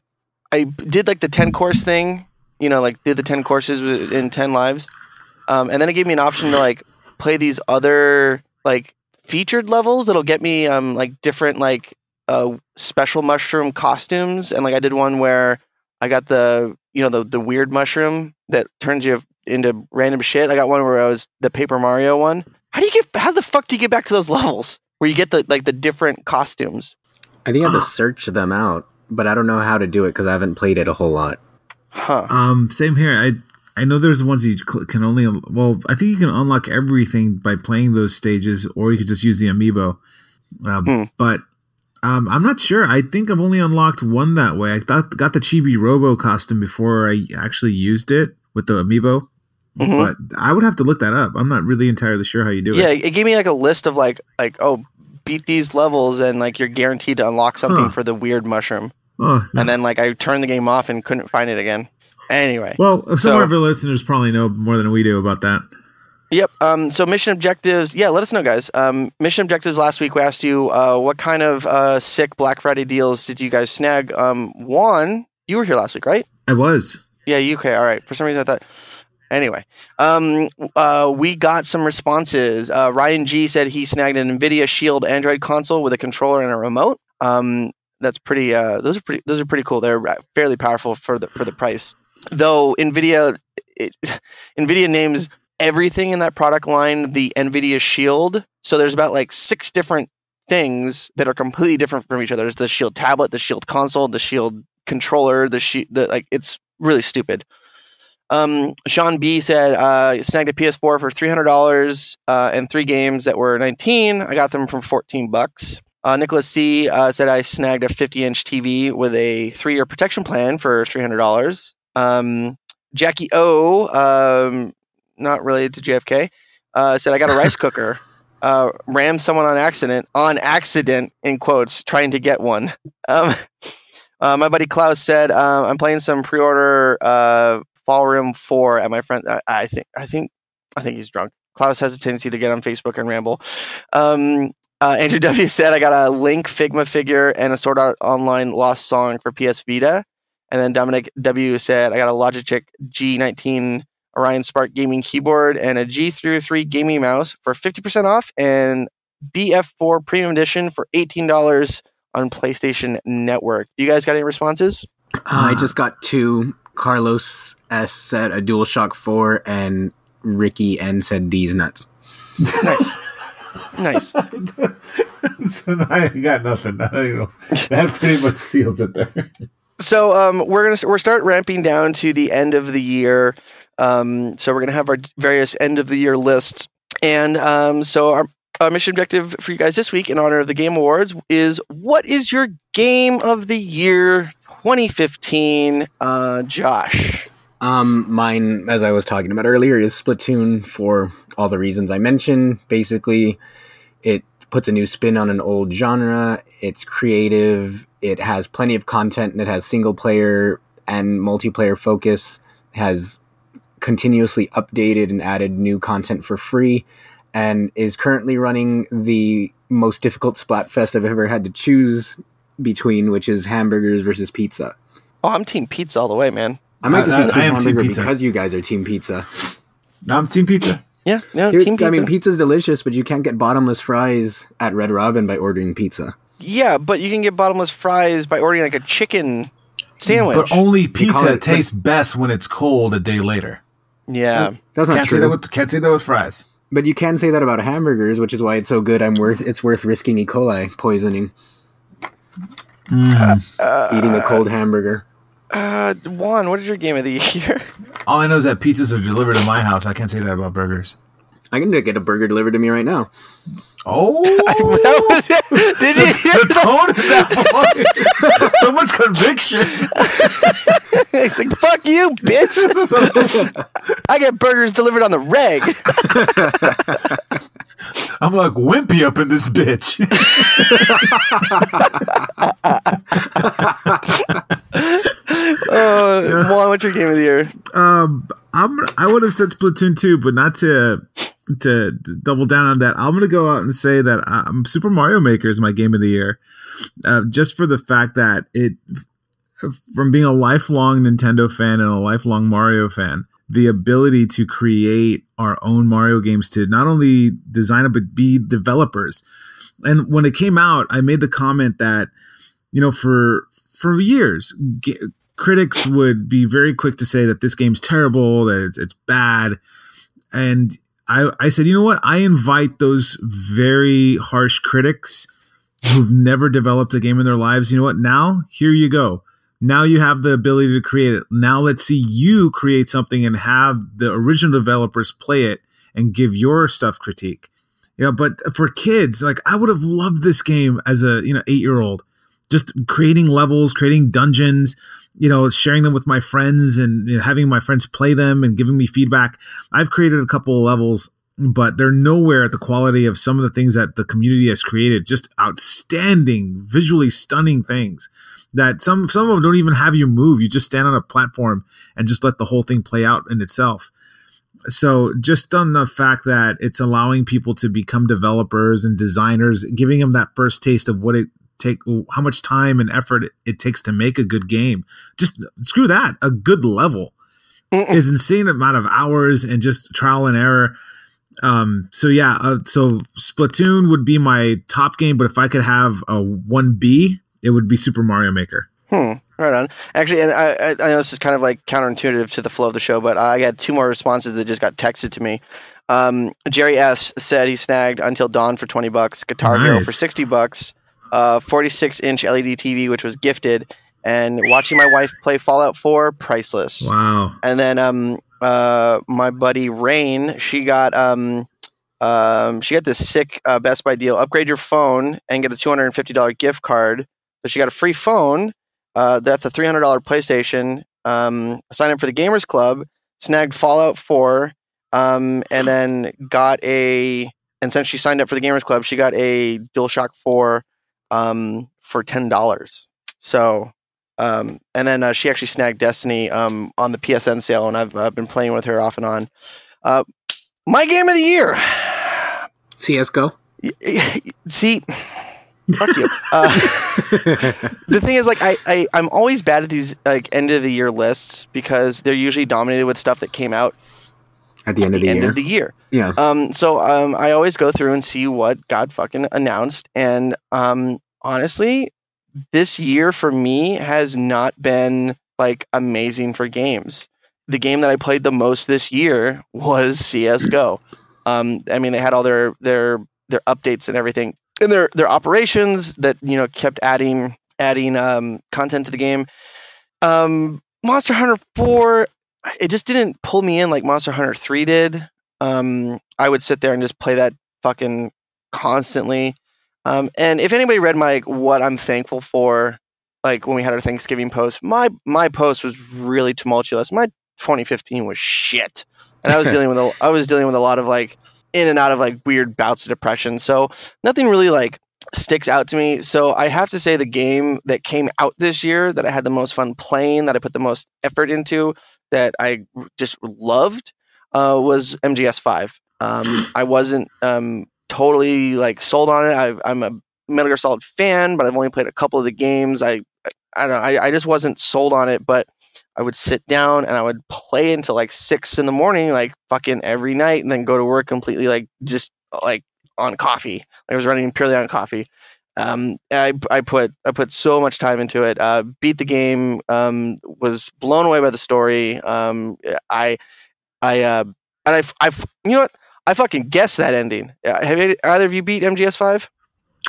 I did like the ten course thing. You know, like did the ten courses in ten lives, um, and then it gave me an option to like play these other like featured levels that'll get me um like different like uh special mushroom costumes and like I did one where I got the you know the the weird mushroom that turns you into random shit. I got one where I was the Paper Mario one. How do you get how the fuck do you get back to those levels where you get the like the different costumes? I think I have to search them out. but I don't know how to do it because I haven't played it a whole lot. Huh. Um, same here. I I know there's ones you can only well, I think you can unlock everything by playing those stages, or you could just use the amiibo. Um, Hmm. But um, I'm not sure. I think I've only unlocked one that way. I thought got the Chibi Robo costume before I actually used it with the amiibo. Mhm. But I would have to look that up. I'm not really entirely sure how you do Yeah, it. Yeah, it gave me like a list of like like oh beat these levels and like you're guaranteed to unlock something Huh. for the weird mushroom. Oh, And then like I turned the game off and couldn't find it again. Anyway. well, some So- of our listeners probably know more than we do about that. Yep. Um, so mission objectives. Yeah, let us know, guys. Um, mission objectives. Last week we asked you uh, what kind of uh, sick Black Friday deals did you guys snag? Um, Juan, you were here last week, right? I was. Yeah, UK. All right. For some reason, I thought. Anyway, um, uh, we got some responses. Uh, Ryan G said he snagged an NVIDIA Shield Android console with a controller and a remote. Um, that's pretty. Uh, those are pretty. Those are pretty cool. They're uh, fairly powerful for the for the price. Though NVIDIA, it, NVIDIA names everything in that product line the NVIDIA Shield. So there's about like six different things that are completely different from each other. There's the Shield tablet, the Shield console, the Shield controller, the Shield. The, like it's really stupid. Um, Sean B said, uh, snagged a PS4 for three hundred dollars uh, and three games that were nineteen. I got them from fourteen bucks. Uh, Nicholas C uh, said I snagged a fifty-inch TV with a three-year protection plan for three hundred dollars. Um, Jackie O, um, not related to JFK, uh, said I got a rice cooker. Uh, rammed someone on accident, on accident in quotes, trying to get one. Um, uh, my buddy Klaus said, uh, "I'm playing some pre-order uh, Ballroom Four at my friend. I, I think, I think, I think he's drunk. Klaus has a tendency to get on Facebook and ramble. Um, uh, Andrew W said, "I got a Link Figma figure and a Sword Art Online Lost Song for PS Vita." And then Dominic W said, "I got a Logitech G19 Orion Spark gaming keyboard and a G303 gaming mouse for 50% off and BF4 Premium Edition for $18 on PlayStation Network. You guys got any responses? Uh, I just got two. Carlos S said a DualShock 4, and Ricky N said these nuts. Nice. nice. so I got nothing. You know, that pretty much seals it there. So um, we're gonna we're start ramping down to the end of the year. Um, so we're gonna have our various end of the year lists, and um, so our, mission objective for you guys this week, in honor of the Game Awards, is what is your game of the year 2015? Uh, Josh. Um, mine, as I was talking about earlier, is Splatoon for all the reasons I mentioned. Basically, it puts a new spin on an old genre. It's creative. It has plenty of content, and it has single player and multiplayer focus. Has continuously updated and added new content for free, and is currently running the most difficult Splatfest I've ever had to choose between, which is hamburgers versus pizza. Oh, I'm Team Pizza all the way, man. I might just I- be I team am team hamburger pizza. because you guys are team pizza. Now I'm Team Pizza. Yeah, yeah, Here- Team Pizza. I mean, pizza's delicious, but you can't get bottomless fries at Red Robin by ordering pizza. Yeah, but you can get bottomless fries by ordering like a chicken sandwich. But only pizza it- tastes best when it's cold a day later. yeah. That's not Can't say true. that with can't say that with fries. but you can say that about hamburgers, which is why it's so good. I'm worth it's worth risking E. coli poisoning Uh, eating a cold hamburger. Uh, Juan, what is your game of the year? All I know is that pizzas are delivered to my house. I can't say that about burgers. I can get a burger delivered to me right now. Oh, That was it. Did you hear the tone of that so much conviction. He's like, fuck you, bitch. I get burgers delivered on the reg. I'm like wimpy up in this bitch. Uh, Juan, what's your game of the year? um, I'm I would have said Splatoon too, but not to to double down on that. I'm gonna go out and say that um, Super Mario Maker is my game of the year, uh, just for the fact that it, from being a lifelong Nintendo fan and a lifelong Mario fan, the ability to create our own Mario games to not only design it but be developers. And when it came out, I made the comment that you know for for years. Critics would be very quick to say that this game's terrible, that it's, it's bad. And I, I said, you know what? I invite those very harsh critics who've never developed a game in their lives, you know what? Now, here you go. Now you have the ability to create it. Now let's see you create something and have the original developers play it and give your stuff critique. You know, but for kids, like I would have loved this game as a, you know, 8-year-old. Just creating levels, creating dungeons, you know, sharing them with my friends and you know, having my friends play them and giving me feedback. I've created a couple of levels but they're nowhere at the quality of some of the things that the community has created. Just outstanding, visually stunning things that some some of them don't even have you move. You just stand on a platform and just let the whole thing play out in itself. So just on the fact that it's allowing people to become developers and designers, giving them that first taste of what it take how much time and effort it, it takes to make a good game. Just screw that. A good level Mm-mm. is insane amount of hours and just trial and error um, so yeah, uh, so Splatoon would be my top game, but if I could have a one B, it would be Super Mario Maker. Hmm. Right on. Actually, and I, I know this is kind of like counterintuitive to the flow of the show, but I got two more responses that just got texted to me. Um, Jerry S said he snagged Until Dawn for twenty bucks, Guitar nice. Hero for sixty bucks, uh, forty six inch LED TV which was gifted, and watching my wife play Fallout Four, priceless. Wow. And then um, uh, my buddy Rain, she got um, um, she got this sick uh, Best Buy deal. Upgrade your phone and get a two hundred and fifty dollar gift card. So she got a free phone. Uh, that's a three hundred dollar PlayStation. Um, sign up for the Gamers Club. Snagged Fallout Four, um, and then got a. And since she signed up for the Gamers Club, she got a DualShock Four um, for ten dollars. So um, and then uh, she actually snagged Destiny um, on the PSN sale, and I've uh, been playing with her off and on. Uh, my game of the year, CS:GO. See, fuck you. Uh, the thing is, like, I, I I'm always bad at these like end of the year lists because they're usually dominated with stuff that came out at the end of the, end year. of the year. Yeah. Um. So um, I always go through and see what God fucking announced, and um, honestly, this year for me has not been like amazing for games. The game that I played the most this year was CS:GO. Um, I mean, they had all their their their updates and everything, and their their operations that you know kept adding adding um, content to the game. Um, Monster Hunter Four, it just didn't pull me in like Monster Hunter Three did. Um, I would sit there and just play that fucking constantly. Um, and if anybody read my what I'm thankful for, like when we had our Thanksgiving post, my my post was really tumultuous. My 2015 was shit, and I was dealing with a, I was dealing with a lot of like in and out of like weird bouts of depression. So nothing really like sticks out to me. So I have to say the game that came out this year that I had the most fun playing, that I put the most effort into, that I just loved, uh, was MGS5. Um, I wasn't um, totally like sold on it. I, am a Metal Gear Solid fan, but I've only played a couple of the games. I I don't know. I, I just wasn't sold on it, but I would sit down and I would play until like six in the morning, like fucking every night, and then go to work completely like just like on coffee. I was running purely on coffee. Um, I I put I put so much time into it. Uh, beat the game. Um, was blown away by the story. Um, I I uh, and I I you know what I fucking guessed that ending. Uh, have you, either of you beat MGS Five?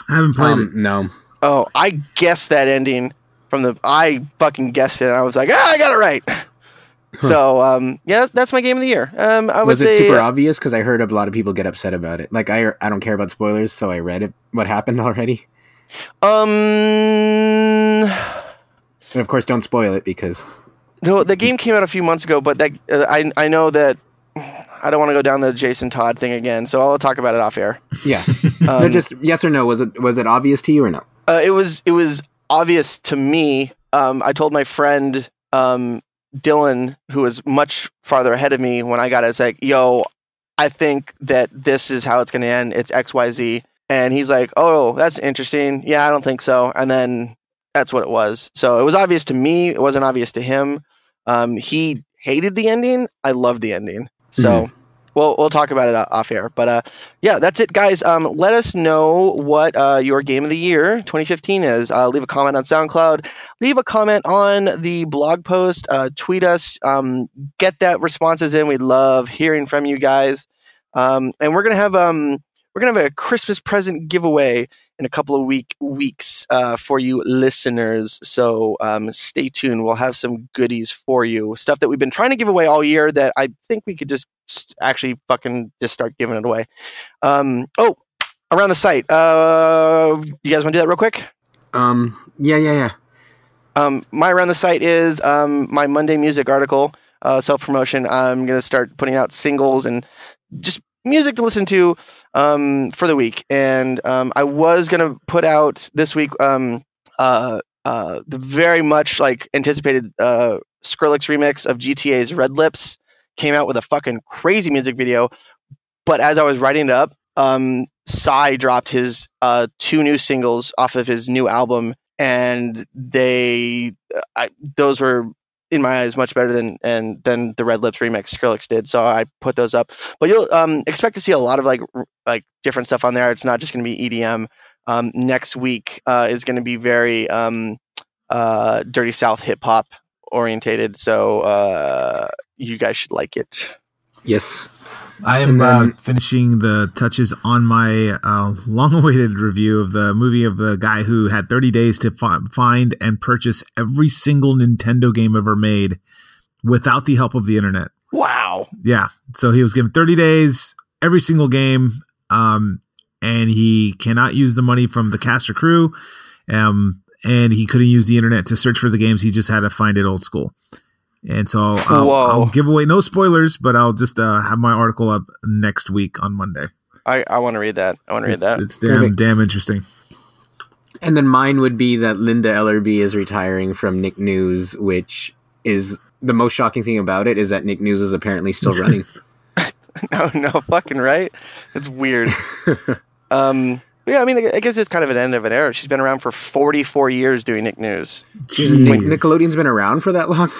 I haven't played um, it. No. Oh, I guessed that ending from the. I fucking guessed it. and I was like, ah, I got it right. So um, yeah, that's, that's, my game of the year. Um, I would was it say, super obvious? Because I heard a lot of people get upset about it. Like I, I don't care about spoilers, so I read it. What happened already? Um, and of course, don't spoil it because the the game came out a few months ago. But that uh, I I know that I don't want to go down the Jason Todd thing again, so I'll talk about it off air. Yeah, um, no, just yes or no. Was it was it obvious to you or no? Uh, it was it was obvious to me. Um, I told my friend um, Dylan, who was much farther ahead of me when I got it. It's like, yo, I think that this is how it's going to end. It's X Y Z, and he's like, oh, that's interesting. Yeah, I don't think so. And then that's what it was. So it was obvious to me. It wasn't obvious to him. Um, he hated the ending. I loved the ending. So mm-hmm. we'll we'll talk about it off air. But uh, yeah, that's it, guys. Um, let us know what uh, your game of the year 2015 is. Uh, leave a comment on SoundCloud. Leave a comment on the blog post. Uh, tweet us. Um, get that responses in. We love hearing from you guys. Um, and we're gonna have um, we're gonna have a Christmas present giveaway in a couple of week weeks uh, for you listeners. So um, stay tuned. We'll have some goodies for you, stuff that we've been trying to give away all year. That I think we could just actually fucking just start giving it away. Um, oh, around the site. Uh, you guys want to do that real quick? Um, yeah, yeah, yeah. Um, my around the site is um, my Monday music article, uh, self promotion. I'm gonna start putting out singles and just music to listen to um, for the week. And um, I was gonna put out this week um, uh, uh, the very much like anticipated uh, Skrillex remix of GTA's Red Lips. Came out with a fucking crazy music video, but as I was writing it up, um, Psy dropped his uh, two new singles off of his new album, and they I, those were in my eyes much better than and than the Red Lips remix Skrillex did. So I put those up. But you'll um, expect to see a lot of like r- like different stuff on there. It's not just going to be EDM. Um, next week uh, is going to be very um, uh, dirty South hip hop orientated. So uh, you guys should like it. Yes. I am And uh, finishing the touches on my uh, long-awaited review of the movie of the guy who had 30 days to fi- find and purchase every single Nintendo game ever made without the help of the internet. Wow. Yeah, so he was given 30 days, every single game, um, and he cannot use the money from the cast or crew, um, and he couldn't use the internet to search for the games. He just had to find it old school. And so I'll, I'll give away no spoilers, but I'll just uh, have my article up next week on Monday. I, I want to read that. I want to read that. it's damn Perfect. damn interesting. And then mine would be that Linda Ellerbee is retiring from Nick News, which is the most shocking thing about it is that Nick News is apparently still running. no, no, fucking right. It's weird. um, yeah, I mean, I guess it's kind of an end of an era. She's been around for 44 years doing Nick News. Jeez, Nick- Jeez. Nickelodeon's been around for that long.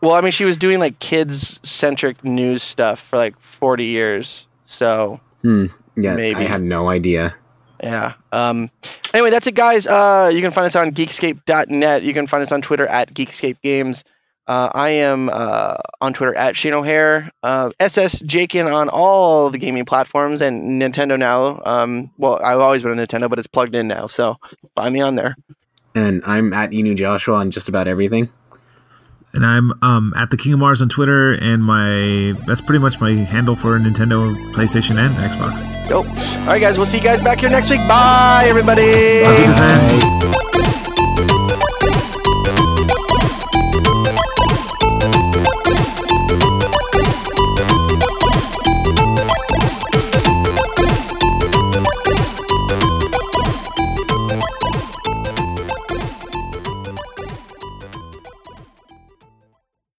Well, I mean, she was doing like kids centric news stuff for like 40 years. So, Hmm. Yeah, Maybe. I had no idea. yeah. Um, anyway, that's it, guys. Uh, you can find us on geekscape.net. You can find us on Twitter at Geekscape Games. Uh, I am uh, on Twitter at Shane O'Hare, uh, SS Jakin on all the gaming platforms and Nintendo now. Um, well, I've always been on Nintendo, but it's plugged in now, so find me on there. And I'm at Inu Joshua on just about everything. And I'm um, at the King of Mars on Twitter, and my that's pretty much my handle for Nintendo, PlayStation, and Xbox. Dope. All right, guys, we'll see you guys back here next week. Bye, everybody. Auf Wiedersehen.